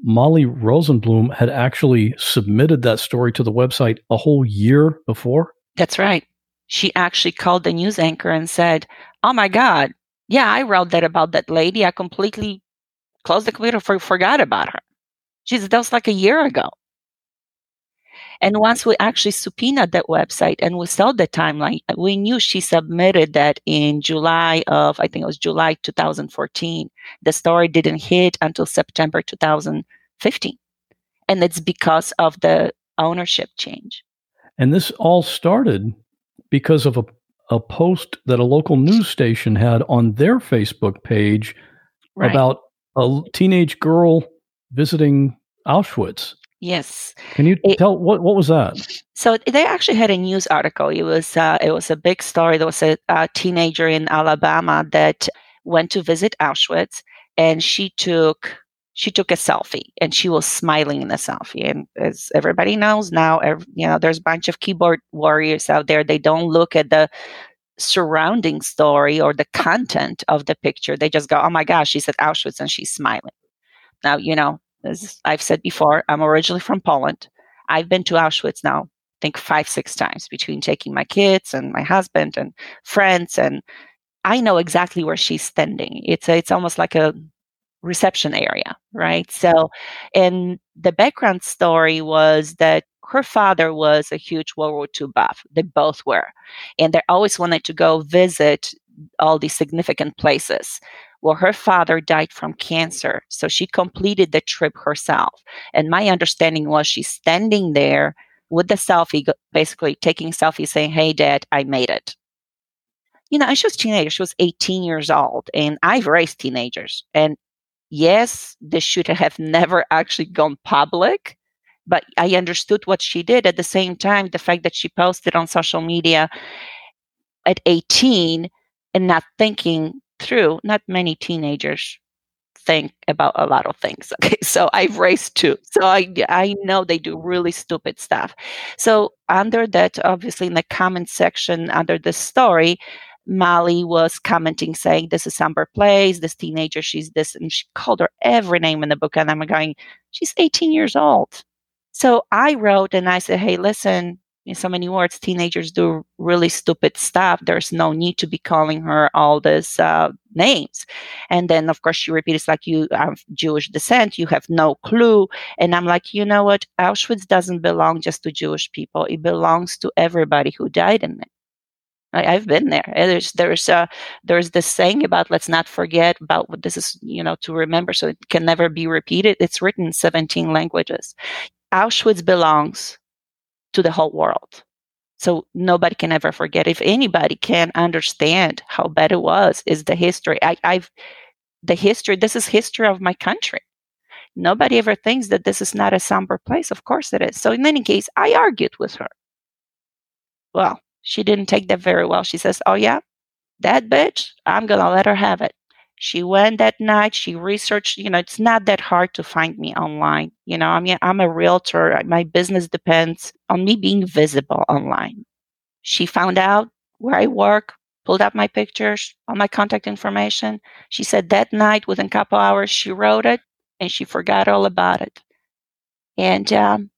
Molly Rosenblum had actually submitted that story to the website a whole year before. That's right. She actually called the news anchor and said, "Oh my God, yeah, I wrote that about that lady. I completely closed the computer, for, forgot about her." She said that was like a year ago. And once we actually subpoenaed that website and we saw the timeline, we knew she submitted that in July of, I think it was July 2014. The story didn't hit until September 2015. And it's because of the ownership change. And this all started because of a, a post that a local news station had on their Facebook page right. about a teenage girl visiting Auschwitz. Yes. Can you it, tell what what was that? So they actually had a news article. It was uh, it was a big story. There was a, a teenager in Alabama that went to visit Auschwitz, and she took she took a selfie and she was smiling in the selfie. And as everybody knows now, every, you know there's a bunch of keyboard warriors out there. They don't look at the surrounding story or the content of the picture. They just go, "Oh my gosh, she's at Auschwitz and she's smiling." Now you know as I've said before, I'm originally from Poland. I've been to Auschwitz now, I think five, six times between taking my kids and my husband and friends. And I know exactly where she's standing. It's a, it's almost like a reception area, right? So, and the background story was that her father was a huge World War II buff. They both were. And they always wanted to go visit all these significant places. Well, her father died from cancer, so she completed the trip herself. And my understanding was she's standing there with the selfie, basically taking selfies, saying, Hey, dad, I made it. You know, and she was a teenager. She was 18 years old, and I've raised teenagers. And yes, this should have never actually gone public, but I understood what she did. At the same time, the fact that she posted on social media at 18 and not thinking through, not many teenagers think about a lot of things. <laughs> Okay, so I've raised two, so I I know they do really stupid stuff. So under that, obviously in the comment section under the story, Molly was commenting saying, "This is Amber Place. This teenager, she's this," and she called her every name in the book. And I'm going, "She's 18 years old." So I wrote and I said, "Hey, listen, in so many words, teenagers do really stupid stuff. There's no need to be calling her all these uh, names. And then, of course, she repeats like, "You have Jewish descent. You have no clue." And I'm like, you know what? Auschwitz doesn't belong just to Jewish people. It belongs to everybody who died in it. I, have been there. There's there's uh, there's this saying about let's not forget about what this is, you know, to remember so it can never be repeated. It's written in 17 languages. Auschwitz belongs to the whole world. So nobody can ever forget. If anybody can understand how bad it was, is the history. I, I've the history. This is history of my country. Nobody ever thinks that this is not a somber place. Of course it is. So in any case, I argued with her. Well, she didn't take that very well. She says, "Oh yeah, that bitch. I'm gonna let her have it." She went that night. She researched. You know, it's not that hard to find me online. You know, I mean, I'm a realtor. My business depends on me being visible online. She found out where I work, pulled up my pictures, all my contact information. She said that night, within a couple hours, she wrote it and she forgot all about it. And um,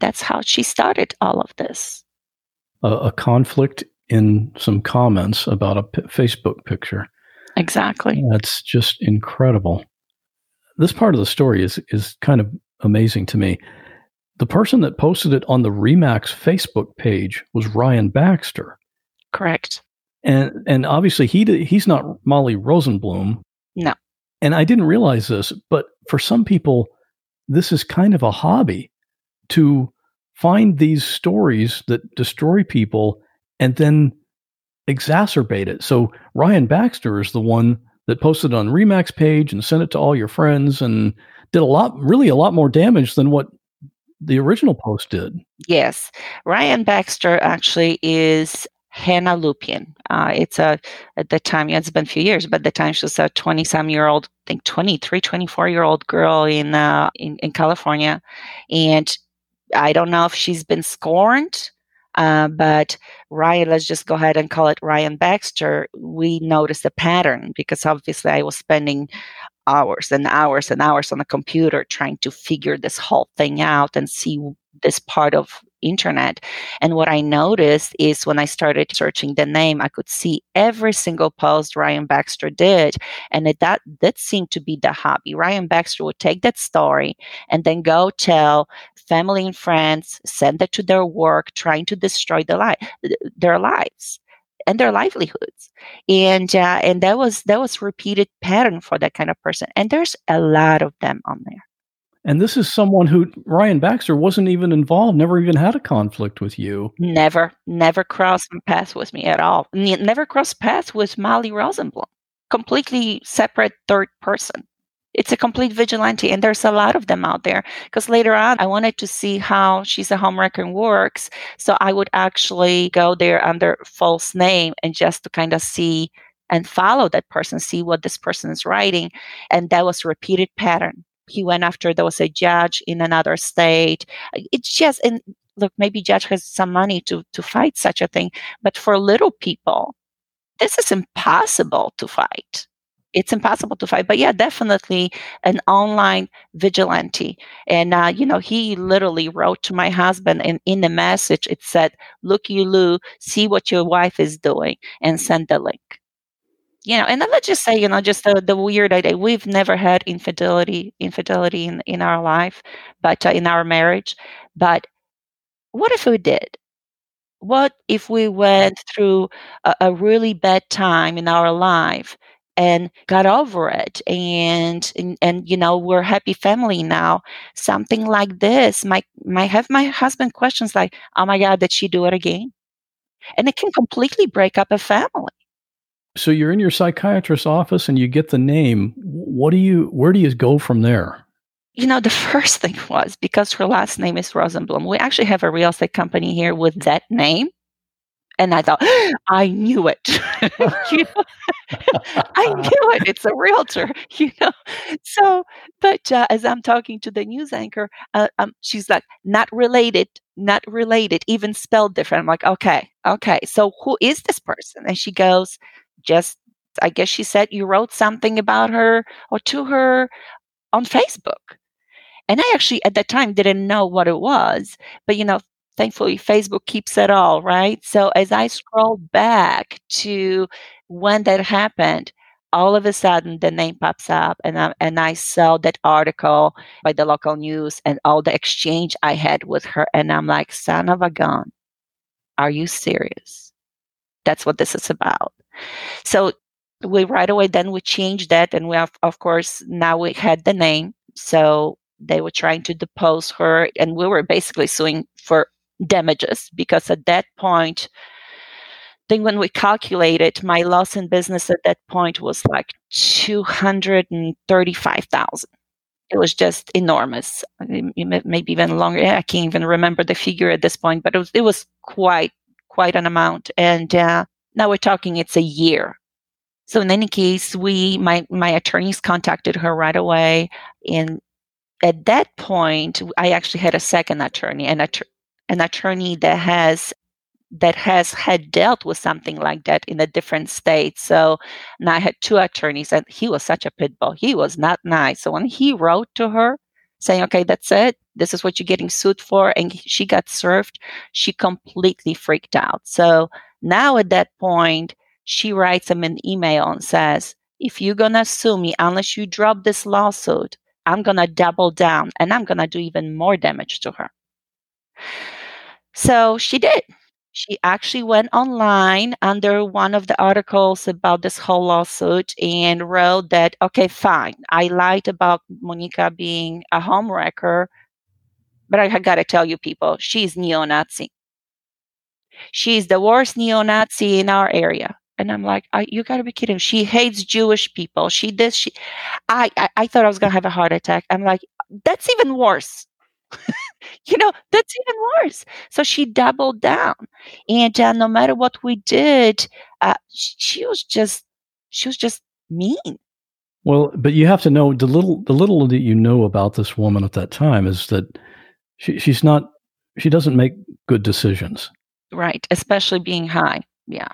that's how she started all of this. A, a conflict in some comments about a p- Facebook picture. Exactly. That's just incredible. This part of the story is is kind of amazing to me. The person that posted it on the Remax Facebook page was Ryan Baxter. Correct. And and obviously he he's not Molly Rosenblum. No. And I didn't realize this, but for some people this is kind of a hobby to find these stories that destroy people and then exacerbate it. So Ryan Baxter is the one that posted on Remax page and sent it to all your friends and did a lot, really a lot more damage than what the original post did. Yes. Ryan Baxter actually is Hannah Lupien. Uh, it's a, at the time, yeah, it's been a few years, but at the time she was a 20 some year old, I think 23, 24 year old girl in, uh, in, in California. And I don't know if she's been scorned uh, but Ryan, let's just go ahead and call it Ryan Baxter. We noticed a pattern because obviously I was spending hours and hours and hours on the computer trying to figure this whole thing out and see this part of internet. And what i noticed is when i started searching the name i could see every single post ryan baxter did and it, that that seemed to be the hobby. Ryan baxter would take that story and then go tell family and friends send it to their work trying to destroy the li- their lives and their livelihoods. And uh, and that was that was repeated pattern for that kind of person. And there's a lot of them on there and this is someone who Ryan Baxter wasn't even involved, never even had a conflict with you. Never, never crossed paths with me at all. Never crossed paths with Molly Rosenblum. Completely separate third person. It's a complete vigilante, and there's a lot of them out there. Because later on, I wanted to see how she's a homewrecker and works, so I would actually go there under false name and just to kind of see and follow that person, see what this person is writing, and that was a repeated pattern he went after there was a judge in another state. It's just and look, maybe judge has some money to to fight such a thing, but for little people, this is impossible to fight. It's impossible to fight. But yeah, definitely an online vigilante. And uh, you know, he literally wrote to my husband, and in the message it said, "Look, you Lou, see what your wife is doing, and send the link." You know, and let's just say, you know, just the, the weird idea. We've never had infidelity, infidelity in, in our life, but uh, in our marriage. But what if we did? What if we went through a, a really bad time in our life and got over it and, and and you know we're happy family now something like this might might have my husband questions like oh my god did she do it again and it can completely break up a family so you're in your psychiatrist's office and you get the name. What do you where do you go from there? You know, the <laughs> first thing was because her last name is Rosenblum. We actually have a real estate company here with that name. And I thought, <gasps> I knew it. <laughs> <laughs> I knew it. It's a realtor, you know. So, but uh, as I'm talking to the news anchor, uh, um, she's like, not related, not related, even spelled different. I'm like, okay, okay. So who is this person? And she goes, just I guess she said you wrote something about her or to her on Facebook. And I actually at that time didn't know what it was, but you know, thankfully Facebook keeps it all, right? So as I scroll back to when that happened, all of a sudden the name pops up and I, and I saw that article by the local news and all the exchange I had with her and I'm like, son of a gun, are you serious? That's what this is about. So we right away then we changed that and we have of course now we had the name. So they were trying to depose her and we were basically suing for damages because at that point then when we calculated my loss in business at that point was like 235,000 it was just enormous. Maybe even longer. I can't even remember the figure at this point but it was, it was quite quite an amount. And uh, now we're talking it's a year. So in any case, we my my attorneys contacted her right away, and at that point, I actually had a second attorney, an att- an attorney that has that has had dealt with something like that in a different state. So now I had two attorneys, and he was such a pit bull. He was not nice. So when he wrote to her saying, "Okay, that's it. This is what you're getting sued for," and she got served, she completely freaked out. So now at that point, she writes him an email and says, if you're going to sue me, unless you drop this lawsuit, I'm going to double down and I'm going to do even more damage to her. So she did. She actually went online under one of the articles about this whole lawsuit and wrote that, okay, fine, I lied about Monica being a homewrecker, but I got to tell you people, she's neo Nazi. She's the worst neo Nazi in our area. And I'm like, you got to be kidding. She hates Jewish people. She does. She, I, I, I thought I was to have a heart attack. I'm like, that's even worse. <laughs> you know, that's even worse. So she doubled down. And uh, no matter what we did, uh, she was just, she was just mean. Well, but you have to know the little, the little that you know about this woman at that time is that she, she's not, she doesn't make good decisions. Right. Especially being high. Yeah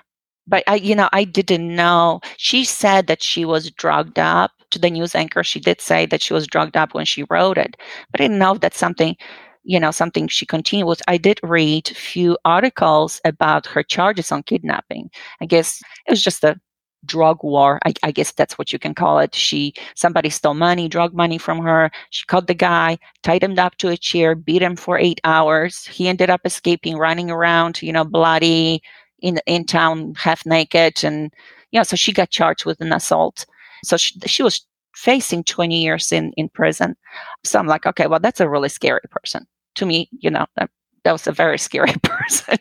but I, you know, I didn't know. She said that she was drugged up to the news anchor. She did say that she was drugged up when she wrote it, but I didn't know that's something, you know, something she continued with. I did read few articles about her charges on kidnapping. I guess it was just a drug war. I, I, guess that's what you can call it. She somebody stole money, drug money from her. She caught the guy, tied him up to a chair, beat him for eight hours. He ended up escaping, running around, you know, bloody, in in town half naked and yeah so she got charged with an assault so she, she was facing 20 years in in prison so i'm like okay well that's a really scary person to me you know that, that was a very scary <laughs> person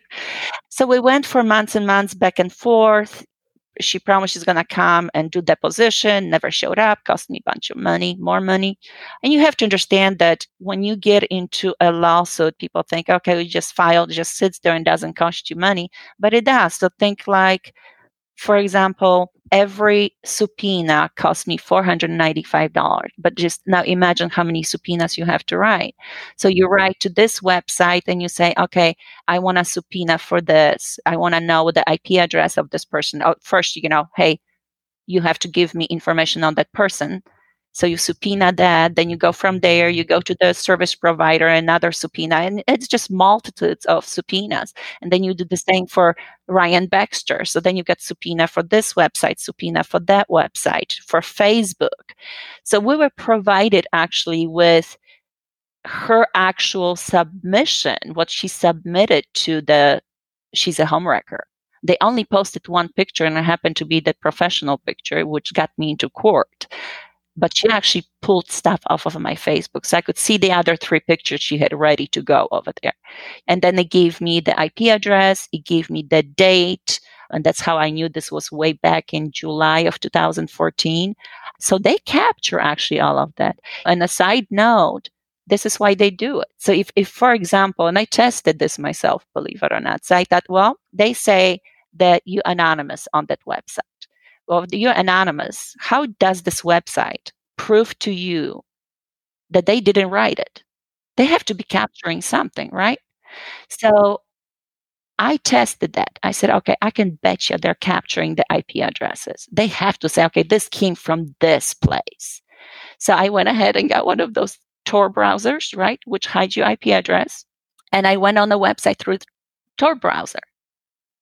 so we went for months and months back and forth she promised she's going to come and do deposition never showed up cost me a bunch of money more money. And you have to understand that when you get into a lawsuit people think okay we just filed just sits there and doesn't cost you money but it does. So think like for example, every subpoena cost me $495. But just now imagine how many subpoenas you have to write. So you write to this website and you say, okay, I want a subpoena for this. I want to know the IP address of this person. Oh, first, you know, hey, you have to give me information on that person. So you subpoena that, then you go from there, you go to the service provider, another subpoena, and it's just multitudes of subpoenas. And then you do the same for Ryan Baxter. So then you get subpoena for this website, subpoena for that website, for Facebook. So we were provided actually with her actual submission, what she submitted to the She's a Homewrecker. They only posted one picture, and it happened to be the professional picture, which got me into court but she actually pulled stuff off of my Facebook. So I could see the other three pictures she had ready to go over there. And then it gave me the IP address, it gave me the date, and that's how I knew this was way back in July of 2014. So they capture actually all of that. And a side note, this is why they do it. So if, if for example, and I tested this myself, believe it or not, so I thought, well, they say that you anonymous on that website well, you're anonymous. How does this website prove to you that they didn't write it? They have to be capturing something, right? So I tested that. I said, okay, I can bet you they're capturing the IP addresses. They have to say, okay, this came from this place. So I went ahead and got one of those Tor browsers, right, which hides your IP address. And I went on the website through the Tor browser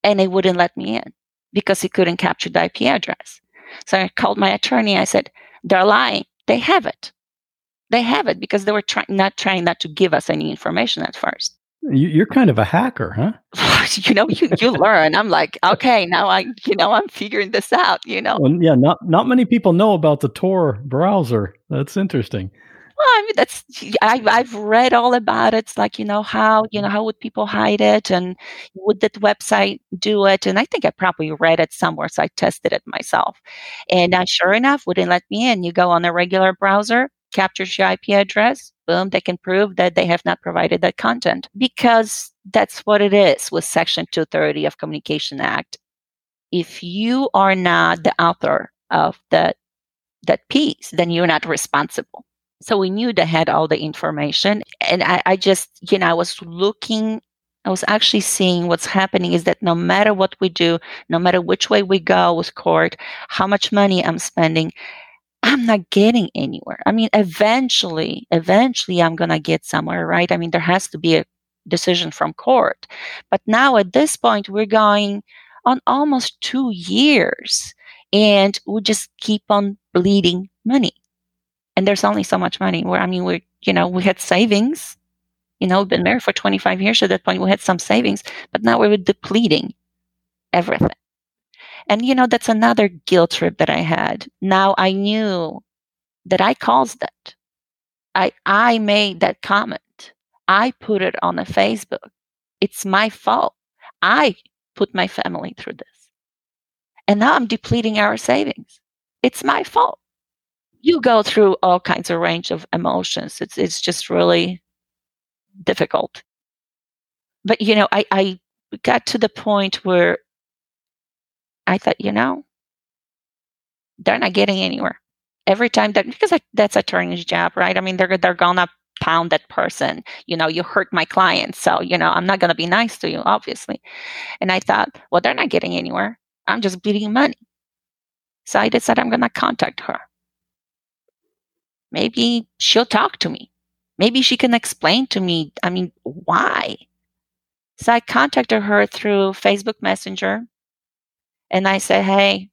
and it wouldn't let me in because he couldn't capture the IP address. So I called my attorney. I said, they're lying. They have it. They have it because they were trying not trying not to give us any information at first. You're kind of a hacker, huh? <laughs> you know, you, you learn. I'm like, okay, now I, you know, I'm figuring this out. You know, well, yeah, not not many people know about the Tor browser. That's interesting. Well, I mean, that's I, I've read all about it. It's like you know how you know how would people hide it, and would that website do it? And I think I probably read it somewhere, so I tested it myself. And uh, sure enough, wouldn't let me in. You go on a regular browser, captures your IP address, boom, they can prove that they have not provided that content because that's what it is with Section 230 of Communication Act. If you are not the author of that that piece, then you're not responsible. So we knew they had all the information. And I, I just, you know, I was looking I was actually seeing what's happening is that no matter what we do, no matter which way we go with court, how much money I'm spending, I'm not getting anywhere. I mean, eventually, eventually I'm going to get somewhere, right? I mean, there has to be a decision from court. But now at this point, we're going on almost two years and we just keep on bleeding money and there's only so much money. Where i mean we you know we had savings you know we've been married for 25 years at that point we had some savings but now we were depleting everything. And you know that's another guilt trip that i had. Now i knew that i caused that. I i made that comment. I put it on a facebook. It's my fault. I put my family through this. And now I'm depleting our savings. It's my fault. You go through all kinds of range of emotions. It's it's just really difficult. But you know, I, I got to the point where I thought, you know, they're not getting anywhere. Every time that because I, that's attorney's job, right? I mean, they're they're gonna pound that person. You know, you hurt my client, so you know I'm not gonna be nice to you, obviously. And I thought, well, they're not getting anywhere. I'm just bleeding money. So I decided I'm gonna contact her. Maybe she'll talk to me. Maybe she can explain to me. I mean, why? So I contacted her through Facebook Messenger, and I said, hey,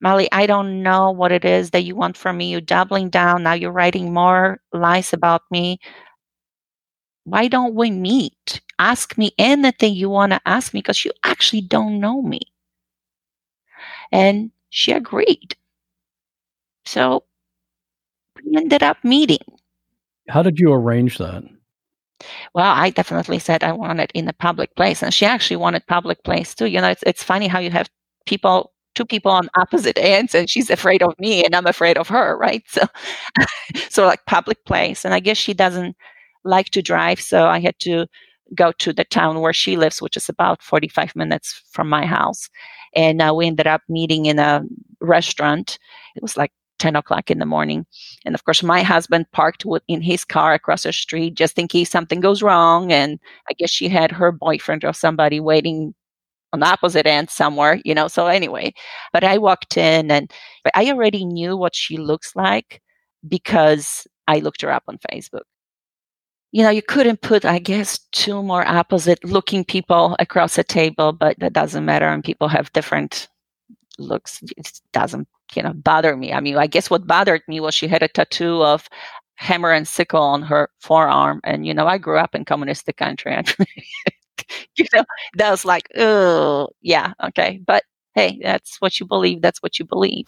Molly, I don't know what it is that you want from me. You're doubling down. Now you're writing more lies about me. Why don't we meet? Ask me anything you want to ask me because you actually don't know me. And she agreed. So we ended up meeting. How did you arrange that? Well, I definitely said I want it in a public place. And she actually wanted public place too. You know, it's, it's funny how you have people two people on opposite ends and she's afraid of me and I'm afraid of her, right? So <laughs> so like public place. And I guess she doesn't like to drive, so I had to go to the town where she lives, which is about 45 minutes from my house. And uh, we ended up meeting in a restaurant. It was like 10 o'clock in the morning. And of course, my husband parked with, in his car across the street just in case something goes wrong. And I guess she had her boyfriend or somebody waiting on the opposite end somewhere, you know. So anyway, but I walked in and I already knew what she looks like because I looked her up on Facebook. You know, you couldn't put, I guess, two more opposite looking people across a table, but that doesn't matter. And people have different looks. It doesn't, you know, bother me. I mean, I guess what bothered me was she had a tattoo of hammer and sickle on her forearm. And, you know, I grew up in communistic country. and <laughs> you know, that was like, oh, yeah, okay. But hey, that's what you believe. That's what you believe.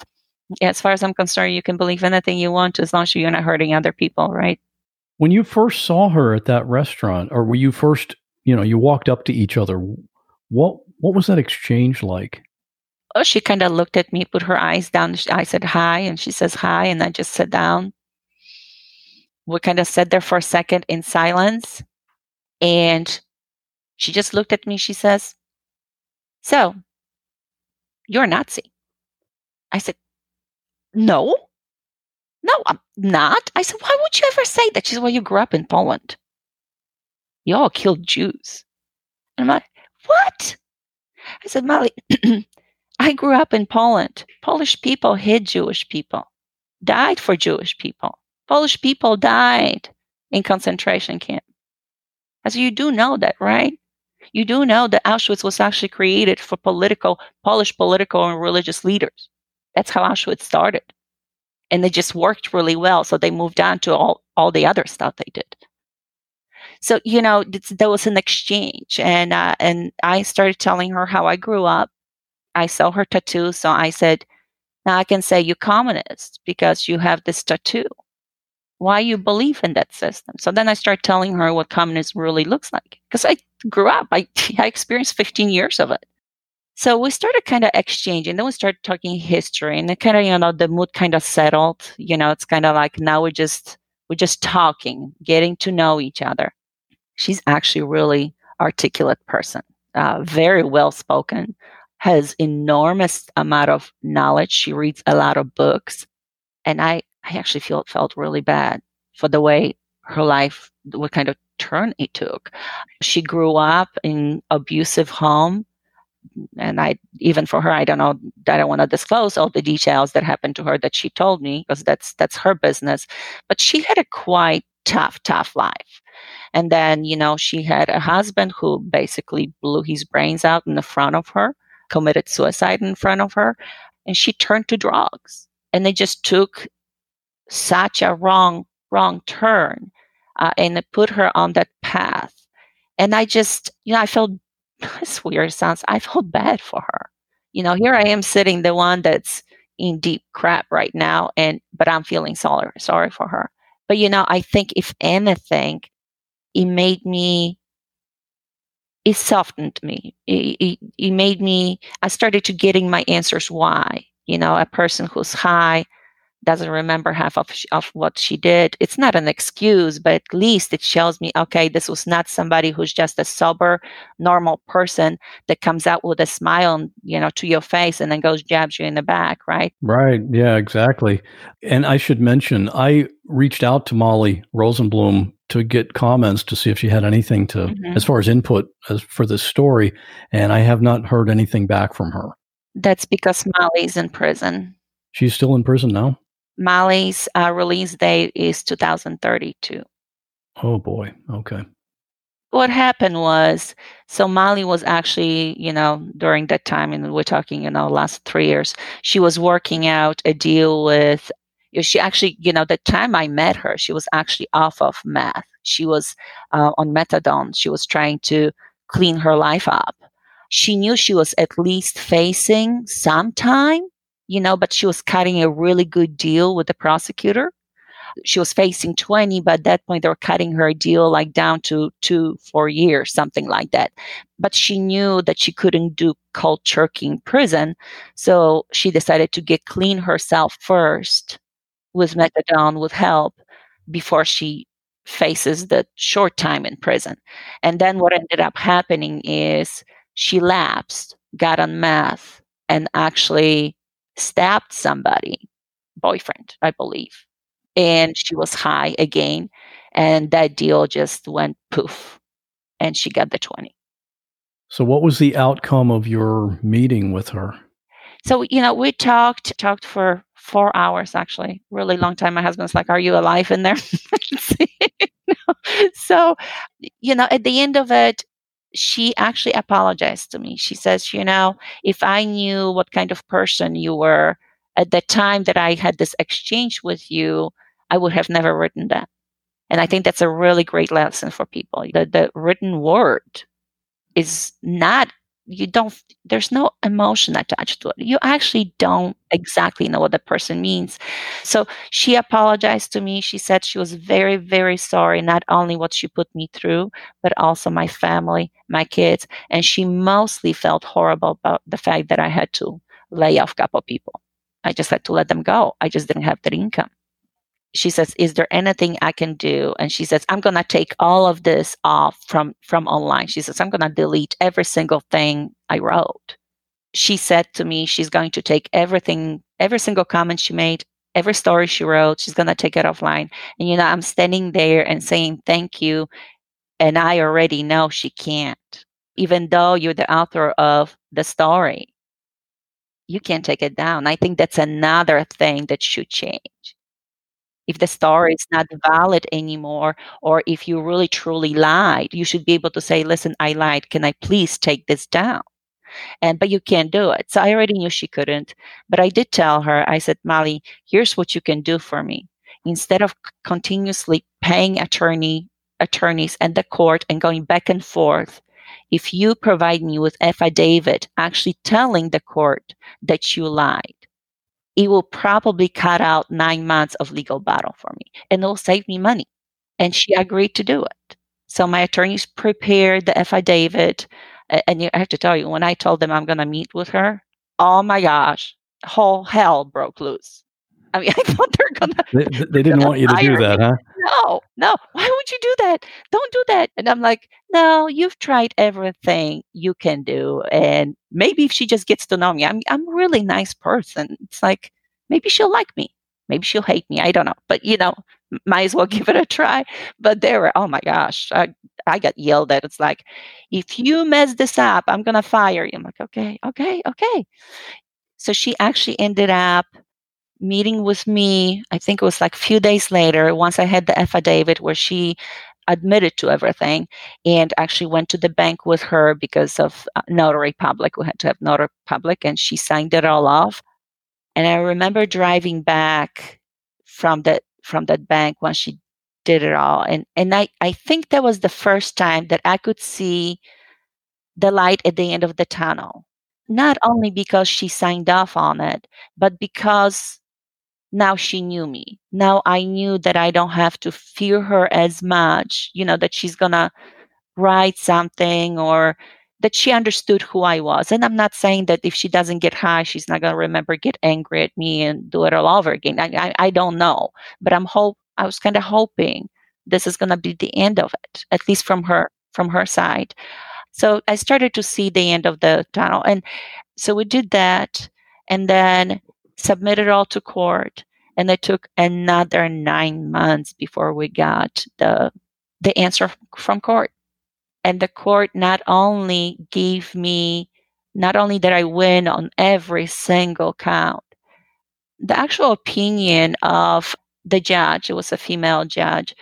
Yeah, as far as I'm concerned, you can believe anything you want as long as you're not hurting other people, right? When you first saw her at that restaurant, or when you first, you know, you walked up to each other, what what was that exchange like? Oh, she kind of looked at me, put her eyes down. I said hi, and she says hi, and I just sat down. We kind of sat there for a second in silence, and she just looked at me. She says, So, you're a Nazi. I said, No, no, I'm not. I said, Why would you ever say that? She said, Well, you grew up in Poland. You all killed Jews. And I'm like, What? I said, Molly, <clears throat> I grew up in Poland. Polish people hid Jewish people, died for Jewish people. Polish people died in concentration camp. Said, You do know that, right? You do know that Auschwitz was actually created for political, Polish political and religious leaders. That's how Auschwitz started. And it just worked really well. So they moved on to all, all the other stuff they did. So, you know, there was an exchange. And, uh, and I started telling her how I grew up. I saw her tattoo. So I said, now I can say you're communist because you have this tattoo why you believe in that system. So then I start telling her what communism really looks like because I grew up, I, <laughs> I experienced 15 years of it. So we started kind of exchanging. Then we started talking history, and kind of you know the mood kind of settled. You know, it's kind of like now we're just we're just talking, getting to know each other. She's actually really articulate person, uh, very well spoken, has enormous amount of knowledge. She reads a lot of books, and I I actually feel felt really bad for the way her life, what kind of turn it took. She grew up in abusive home. And I, even for her, I don't know I don't want to disclose all the details that happened to her that she told me because that's, that's her business. But she had a quite tough, tough life. And then, you know, she had a husband who basically blew his brains out in the front of her, committed suicide in front of her, and she turned to drugs. And they just took such a wrong wrong turn uh, and it put her on that path. And i just you know i felt <laughs> this weird sounds i felt bad for her. You know here i am sitting the one that's in deep crap right now and but i'm feeling sorry sorry for her. But you know i think if anything it made me it softened me. It, it, it made me, I started to getting my answers why. You know, a person who's high doesn't remember half of, of what she did. It's not an excuse, but at least it shows me, okay, this was not somebody who's just a sober, normal person that comes out with a smile, you know, to your face and then goes jabs you in the back, right? Right. Yeah, exactly. And I should mention, I reached out to Molly Rosenblum to get comments to see if she had anything to, mm-hmm. as far as input as for this story, and I have not heard anything back from her. That's because Molly's in prison. She's still in prison now? Molly's uh, release date is 2032. Oh boy. Okay. What happened was, so Molly was actually, you know, during that time, and we're talking, you know, last three years, she was working out a deal with, she actually, you know, the time I met her, she was actually off of meth. She was uh, on methadone. She was trying to clean her life up. She knew she was at least facing some time you know, but she was cutting a really good deal with the prosecutor. She was facing 20, but at that point they were cutting her deal like down to two, four years, something like that. But she knew that she couldn't do cold turkey in prison. So she decided to get clean herself first with methadone, with help, before she faces the short time in prison. And then what ended up happening is she lapsed, got on meth, and actually stabbed somebody, boyfriend, I believe. And she was high again. And that deal just went poof. And she got the 20. So, what was the outcome of your meeting with her? So, you know, we talked, talked for four hours actually, really long time. My husband's like, Are you alive in there? <laughs> <laughs> so, you know, at the end of it, she actually apologized to me. She says, You know, if I knew what kind of person you were at the time that I had this exchange with you, I would have never written that. And I think that's a really great lesson for people. The, the written word is not you don't there's no emotion attached to it. You actually don't exactly know what the person means. So she apologized to me. She said she was very very sorry not only what she put me through but also my family my kids and she mostly felt horrible about the fact that i had to lay off a couple people. I just had to let them go. I just didn't have that income she says is there anything i can do? And she says i'm going to take all of this off from from online. She says i'm going to delete every single thing i wrote. She said to me she's going to take everything every single comment she made every story she wrote she's going to take it offline. And you know i'm standing there and saying thank you. And i already know she can't even though you're the author of the story. You can't take it down. I think that's another thing that should change if the story is not valid anymore or if you really truly lied you should be able to say listen i lied. Can i please take this down? And but you can't do it. So i already knew she couldn't but i did tell her i said molly here's what you can do for me. Instead of continuously paying attorney attorneys at the court and going back and forth if you provide me with affidavit actually telling the court that you lied it will probably cut out nine months of legal battle for me and it'll save me money. And she agreed to do it. So my attorneys prepared the affidavit. And I have to tell you, when I told them I'm going to meet with her, oh my gosh, whole hell broke loose. I mean, <laughs> I thought they're gonna. <laughs> They, they didn't want you to do that, huh? No, no. Why would you do that? Don't do that. And I'm like, no, you've tried everything you can do, and maybe if she just gets to know me, I'm I'm a really nice person. It's like maybe she'll like me, maybe she'll hate me. I don't know, but you know, might as well <laughs> give it a try. But they were, oh my gosh, I I got yelled at. It's like, if you mess this up, I'm gonna fire you. I'm like, okay, okay, okay. So she actually ended up meeting with me. I think it was like a few days later, once I had the affidavit where she admitted to everything and actually went to the bank with her because of uh, notary public. We had to have notary public and she signed it all off. And I remember driving back from that from that bank when she did it all. And and I, I think that was the first time that I could see the light at the end of the tunnel. Not only because she signed off on it, but because now she knew me. Now I knew that I don't have to fear her as much, you know, that she's gonna write something or that she understood who I was. And I'm not saying that if she doesn't get high, she's not going to remember, get angry at me and do it all over again. I, I, I don't know, but I'm hope I was kind of hoping this is going to be the end of it, at least from her from her side. So I started to see the end of the tunnel, and so we did that, and then submitted all to court, and it took another nine months before we got the the answer from court. And the court not only gave me, not only did I win on every single count, the actual opinion of the judge, it was a female judge,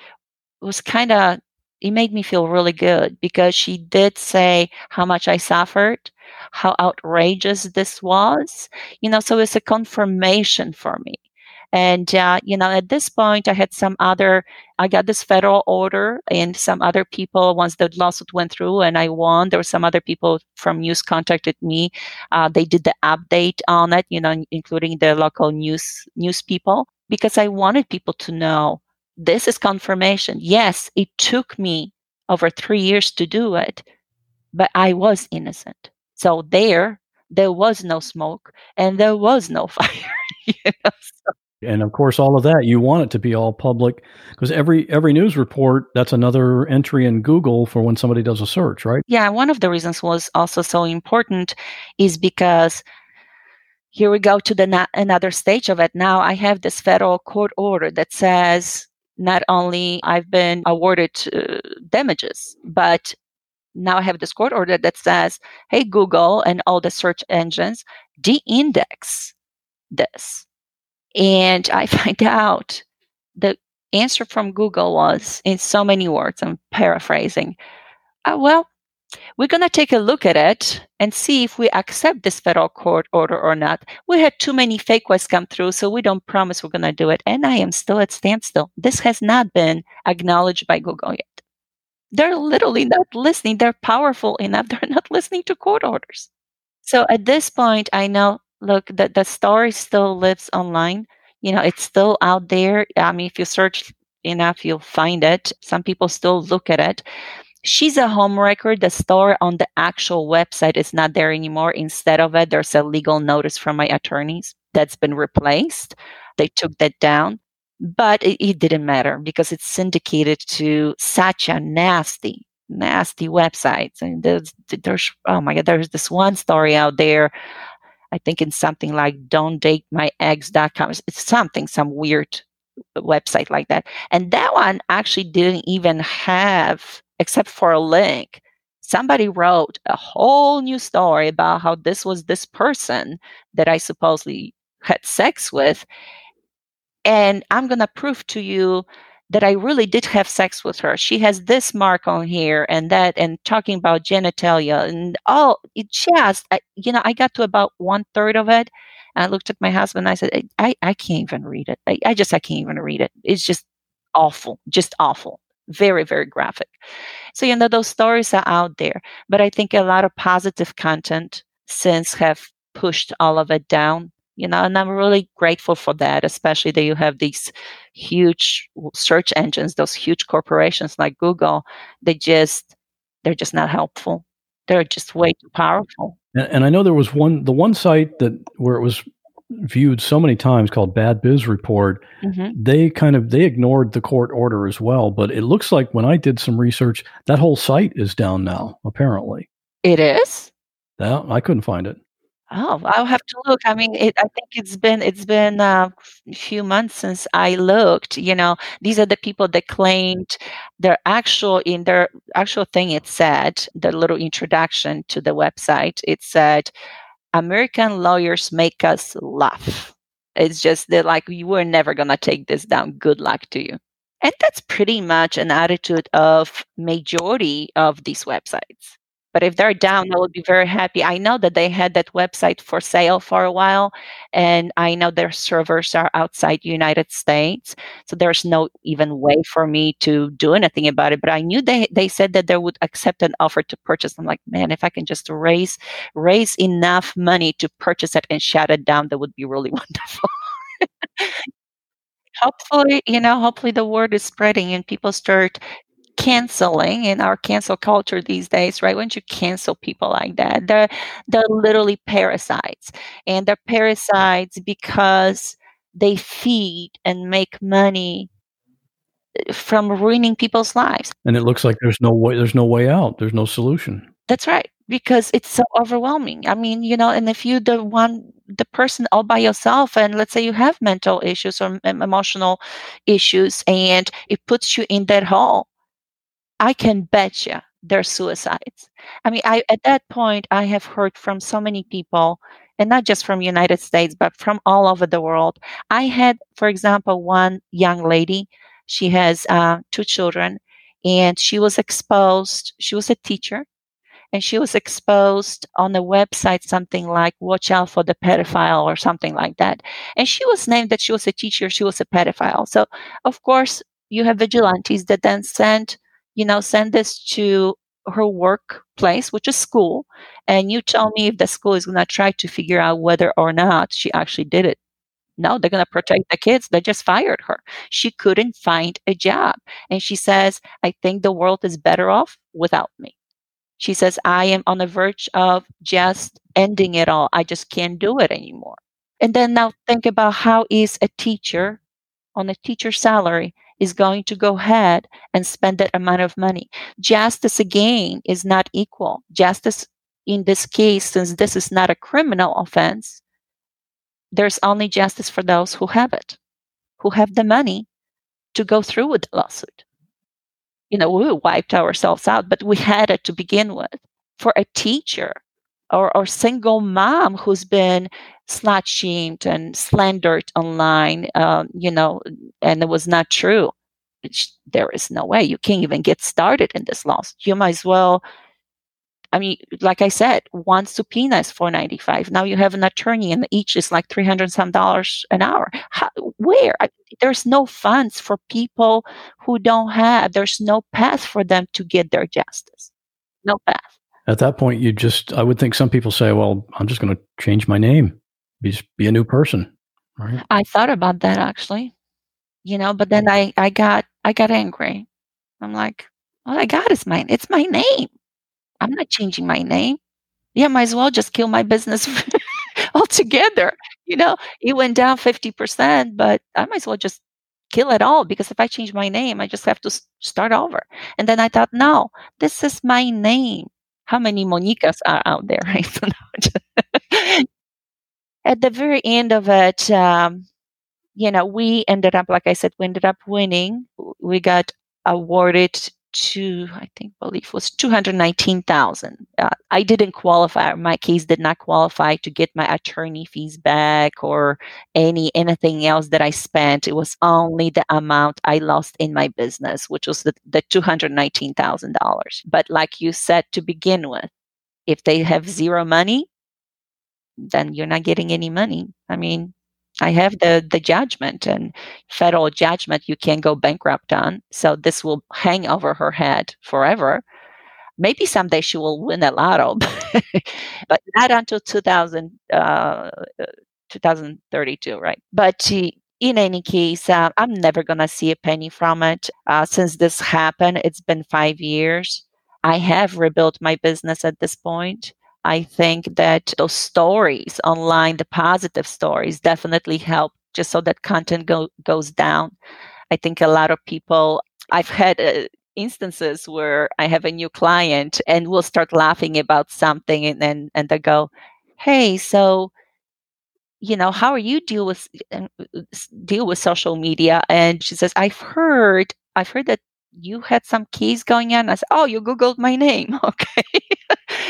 was kind of, it made me feel really good because she did say how much I suffered, how outrageous this was, you know, so it's a confirmation for me and, uh, you know, at this point, I had some other, I got this federal order and some other people, once the lawsuit went through and I won, there were some other people from news contacted me. Uh, they did the update on it, you know, including the local news, news people, because I wanted people to know this is confirmation. Yes, it took me over three years to do it, but I was innocent. So there, there was no smoke and there was no <laughs> fire. you know? so, and of course, all of that you want it to be all public because every every news report that's another entry in Google for when somebody does a search, right? Yeah, one of the reasons was also so important is because here we go to the na- another stage of it. Now I have this federal court order that says not only I've been awarded uh, damages, but now I have this court order that says, "Hey Google and all the search engines, de-index this." And I <laughs> find out the answer from Google was in so many words, I'm paraphrasing. Uh, well, we're going to take a look at it and see if we accept this federal court order or not. We had too many fake ones come through, so we don't promise we're going to do it. And I am still at standstill. This has not been acknowledged by Google yet. They're literally not listening. They're powerful enough. <laughs> They're not listening to court orders. So at this point, I know look the, the story still lives online you know it's still out there i mean if you search enough you'll find it some people still look at it she's a homewrecker the story on the actual website is not there anymore instead of it there's a legal notice from my attorneys that's been replaced they took that down but it, it didn't matter because it's syndicated to such a nasty nasty websites and there's, there's oh my god there's this one story out there I think it's something like don't date my ex.com. It's something, some weird website like that. And that one actually didn't even have, except for a link, somebody wrote a whole new story about how this was this person that I supposedly had sex with. And I'm going to prove to you that I really did have sex with her. She has this mark on here and that, and talking about genitalia and all. It just, I, you know, I got to about one third of it. And I looked at my husband and I said, I, I can't even read it. I, I just, I can't even read it. It's just awful, just awful. Very, very graphic. So, you know, those stories are out there. But I think a lot of positive content since have pushed all of it down you know and i'm really grateful for that especially that you have these huge search engines those huge corporations like google they just they're just not helpful they're just way too powerful and, and i know there was one the one site that where it was viewed so many times called bad biz report mm-hmm. they kind of they ignored the court order as well but it looks like when i did some research that whole site is down now apparently it is yeah, I couldn't find it. Oh, I'll have to look. I mean, it, I think it's been it's been a few months since I looked. You know, these are the people that claimed their actual in their actual thing. It said the little introduction to the website. It said, "American lawyers make us laugh." It's just they're like, "You were never gonna take this down. Good luck to you." And that's pretty much an attitude of majority of these websites. But if they're down, I would be very happy. I know that they had that website for sale for a while, and I know their servers are outside United States, so there's no even way for me to do anything about it. But I knew they they said that they would accept an offer to purchase. I'm like, man, if I can just raise raise enough money to purchase it and shut it down, that would be really <laughs> wonderful. hopefully, you know, hopefully the word is spreading and people start canceling in our cancel culture these days, right? When you cancel people like that, they're they're literally parasites, and they're parasites because they feed and make money uh, from ruining people's lives. And it looks like there's no way there's no way out. There's no solution. That's right, because it's so overwhelming. I mean, you know, and if you the one the person all by yourself and let's say you have mental issues or emotional issues and it puts you in that hole i can bet you they're suicides. I mean i at that point i have heard from so many people and not just from united states but from all over the world. I had for example one young lady she has uh, two children and she was exposed she was a teacher and she was exposed on the website something like watch out for the pedophile or something like that. And she was named that she was a teacher she was a pedophile. So of course you have vigilantes that then send you know send this to her workplace which is school and you tell me if the school is going to try to figure out whether or not she actually did it no, they're going to protect the kids. They just fired her. She couldn't find a job. And she says, I think the world is better off without me. She says, I am on the verge of just ending it all. I just can't do it anymore. And then now think about how is a teacher on a teacher salary is going to go ahead and spend that amount of money. Justice again is not equal. Justice in this case, since this is not a criminal offense, there's only justice for those who have it, who have the money to go through with the lawsuit you know, we wiped ourselves out, but we had it to begin with. For a teacher or, or single mom who's been slut shamed and slandered online, uh, you know, and it was not true, there is no way you can't even get started in this lawsuit. You might as well I mean, like I said, one subpoena is four ninety five. Now you have an attorney, and each is like three hundred some dollars an hour. How, where I, there's no funds for people who don't have. There's no path for them to get their justice. No path. At that point, you just I would think some people say, "Well, I'm just going to change my name, be be a new person." Right. I thought about that actually, you know, but then mm. I I got I got angry. I'm like, all I got is mine. It's my name. I'm not changing my name. Yeah, might as well just kill my business <laughs> altogether. You know, it went down 50%, but I might as well just kill it all because if I change my name, I just have to start over. And then I thought, no, this is my name. How many Monicas are out there? <laughs> Right? At the very end of it, um, you know, we ended up, like I said, we ended up winning. We got awarded to I think believe was 219,000. Uh, I didn't qualify. My case did not qualify to get my attorney fees back or any anything else that I spent. It was only the amount I lost in my business, which was the, the $219,000. But like you said to begin with, if they have zero money, then you're not getting any money. I mean, I have the the judgment and federal judgment you can't go bankrupt on. So this will hang over her head forever. Maybe someday she will win a lotto, <laughs> but not until 2000, uh, 2032, right? But in any case, uh, I'm never going to see a penny from it. Uh, since this happened, it's been five years. I have rebuilt my business at this point. I think that those stories online, the positive stories, definitely help just so that content go, goes down. I think a lot of people, I've had uh, instances where I have a new client and we'll start laughing about something and then and they go, "Hey, so you know, how are you deal with uh, deal with social media?" And she says, "I've heard I've heard that you had some case going on. I said, Oh, you Googled my name. <laughs> Okay.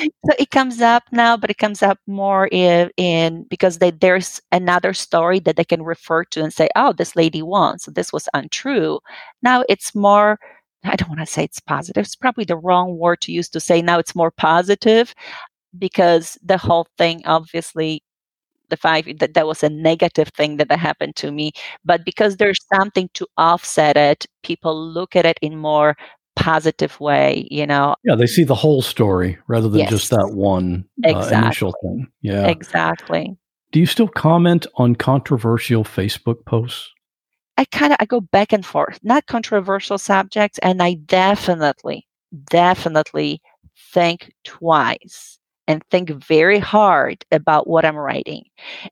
So it comes up now, but it comes up more in, in because they, there's another story that they can refer to and say, Oh, this lady won. So this was untrue. Now it's more, I don't want to say it's positive. It's probably the wrong word to use to say now it's more positive because the whole thing obviously the five that that was a negative thing that happened to me but because there's something to offset it people look at it in more positive way you know yeah they see the whole story rather than yes. just that one uh, initial thing yeah exactly do you still comment on controversial facebook posts I kind of I go back and forth, not controversial subjects, and I definitely, definitely think twice and think very hard about what I'm writing.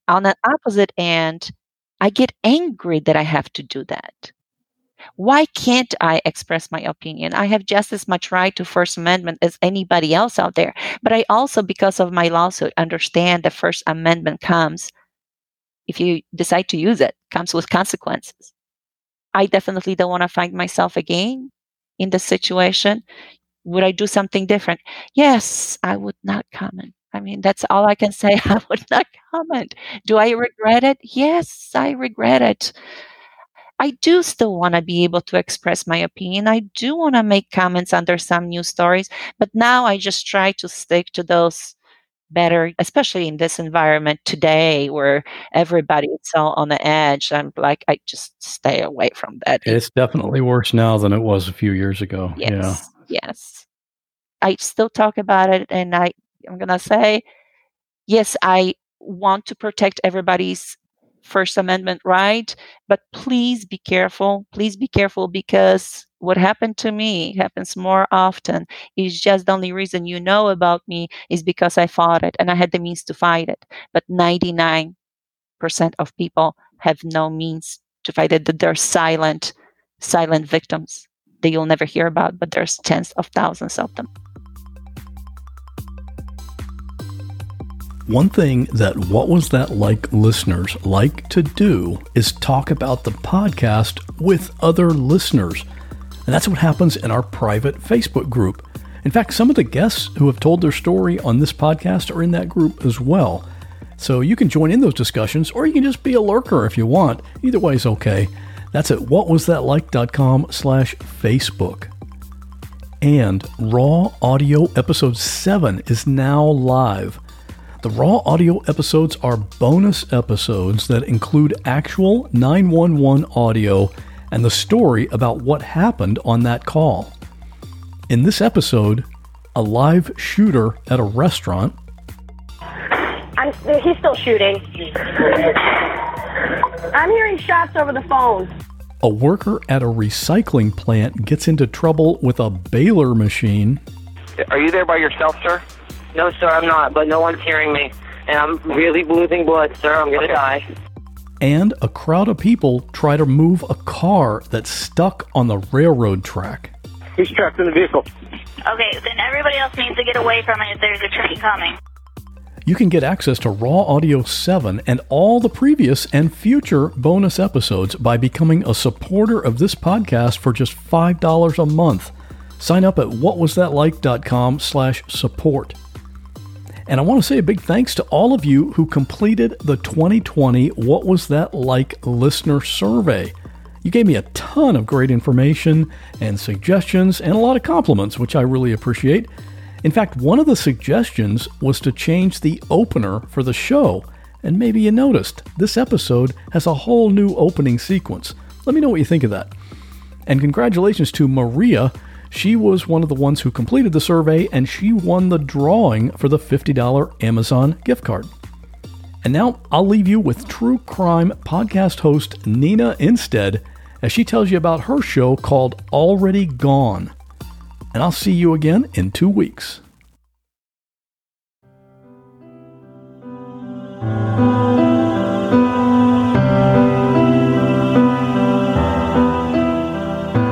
On the opposite end, I get angry that I have to do that. Why can't I express my opinion? I have just as much right to First Amendment as anybody else out there. But I also, because of my lawsuit, understand the First Amendment comes if you decide to use it, comes with consequences. I definitely don't want to find myself again in the situation. Would I do something different? Yes, I would not comment. I mean, that's all I can say. <laughs> I would not comment. Do I regret it? Yes, I regret it. I do still want to be able to express my opinion. I do want to make comments under some news stories, but now I just try to stick to those better, especially in this environment today where everybody is so on the edge. I'm like, I just stay away from that. It's definitely worse now than it was a few years ago. Yes. Yeah. Yes. I still talk about it and I, I'm going to say, yes, I want to protect everybody's First Amendment right, but please be careful. Please be careful because what happened to me happens more often. It's just the only reason you know about me is because I fought it and I had the means to fight it. But 99% of people have no means to fight it, that they're silent, silent victims that you'll never hear about, but there's tens of thousands of them. One thing that What Was That Like listeners like to do is talk about the podcast with other listeners. And that's what happens in our private Facebook group. In fact, some of the guests who have told their story on this podcast are in that group as well. So you can join in those discussions or you can just be a lurker if you want. Either way is okay. That's at whatwasthatlike.com slash Facebook. And Raw Audio Episode 7 is now live. The Raw Audio episodes are bonus episodes that include actual 911 audio and the story about what happened on that call. In this episode, a live shooter at a restaurant. I'm, he's still shooting. I'm hearing shots over the phone. A worker at a recycling plant gets into trouble with a baler machine. Are you there by yourself, sir? No, sir, I'm not, but no one's hearing me. And I'm really losing blood, sir. I'm going to die and a crowd of people try to move a car that's stuck on the railroad track. He's trapped in the vehicle. Okay, then everybody else needs to get away from it. There's a train coming. You can get access to Raw Audio 7 and all the previous and future bonus episodes by becoming a supporter of this podcast for just $5 a month. Sign up at whatwasthatlike.com slash support. And I want to say a big thanks to all of you who completed the 2020 What Was That Like listener survey. You gave me a ton of great information and suggestions and a lot of compliments, which I really appreciate. In fact, one of the suggestions was to change the opener for the show. And maybe you noticed, this episode has a whole new opening sequence. Let me know what you think of that. And congratulations to Maria she was one of the ones who completed the survey and she won the drawing for the $50 Amazon gift card. And now I'll leave you with true crime podcast host Nina Innsted as she tells you about her show called Already Gone. And I'll see you again in two weeks.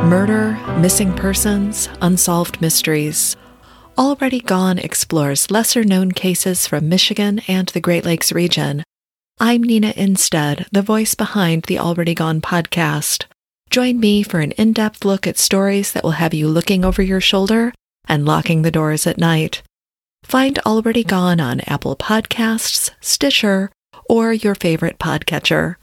Murder, missing persons, unsolved mysteries. Already Gone explores lesser known cases from Michigan and the Great Lakes region. I'm Nina Innsted, the voice behind the Already Gone podcast. Join me for an in depth look at stories that will have you looking over your shoulder and locking the doors at night. Find Already Gone on Apple Podcasts, Stitcher, or your favorite podcatcher.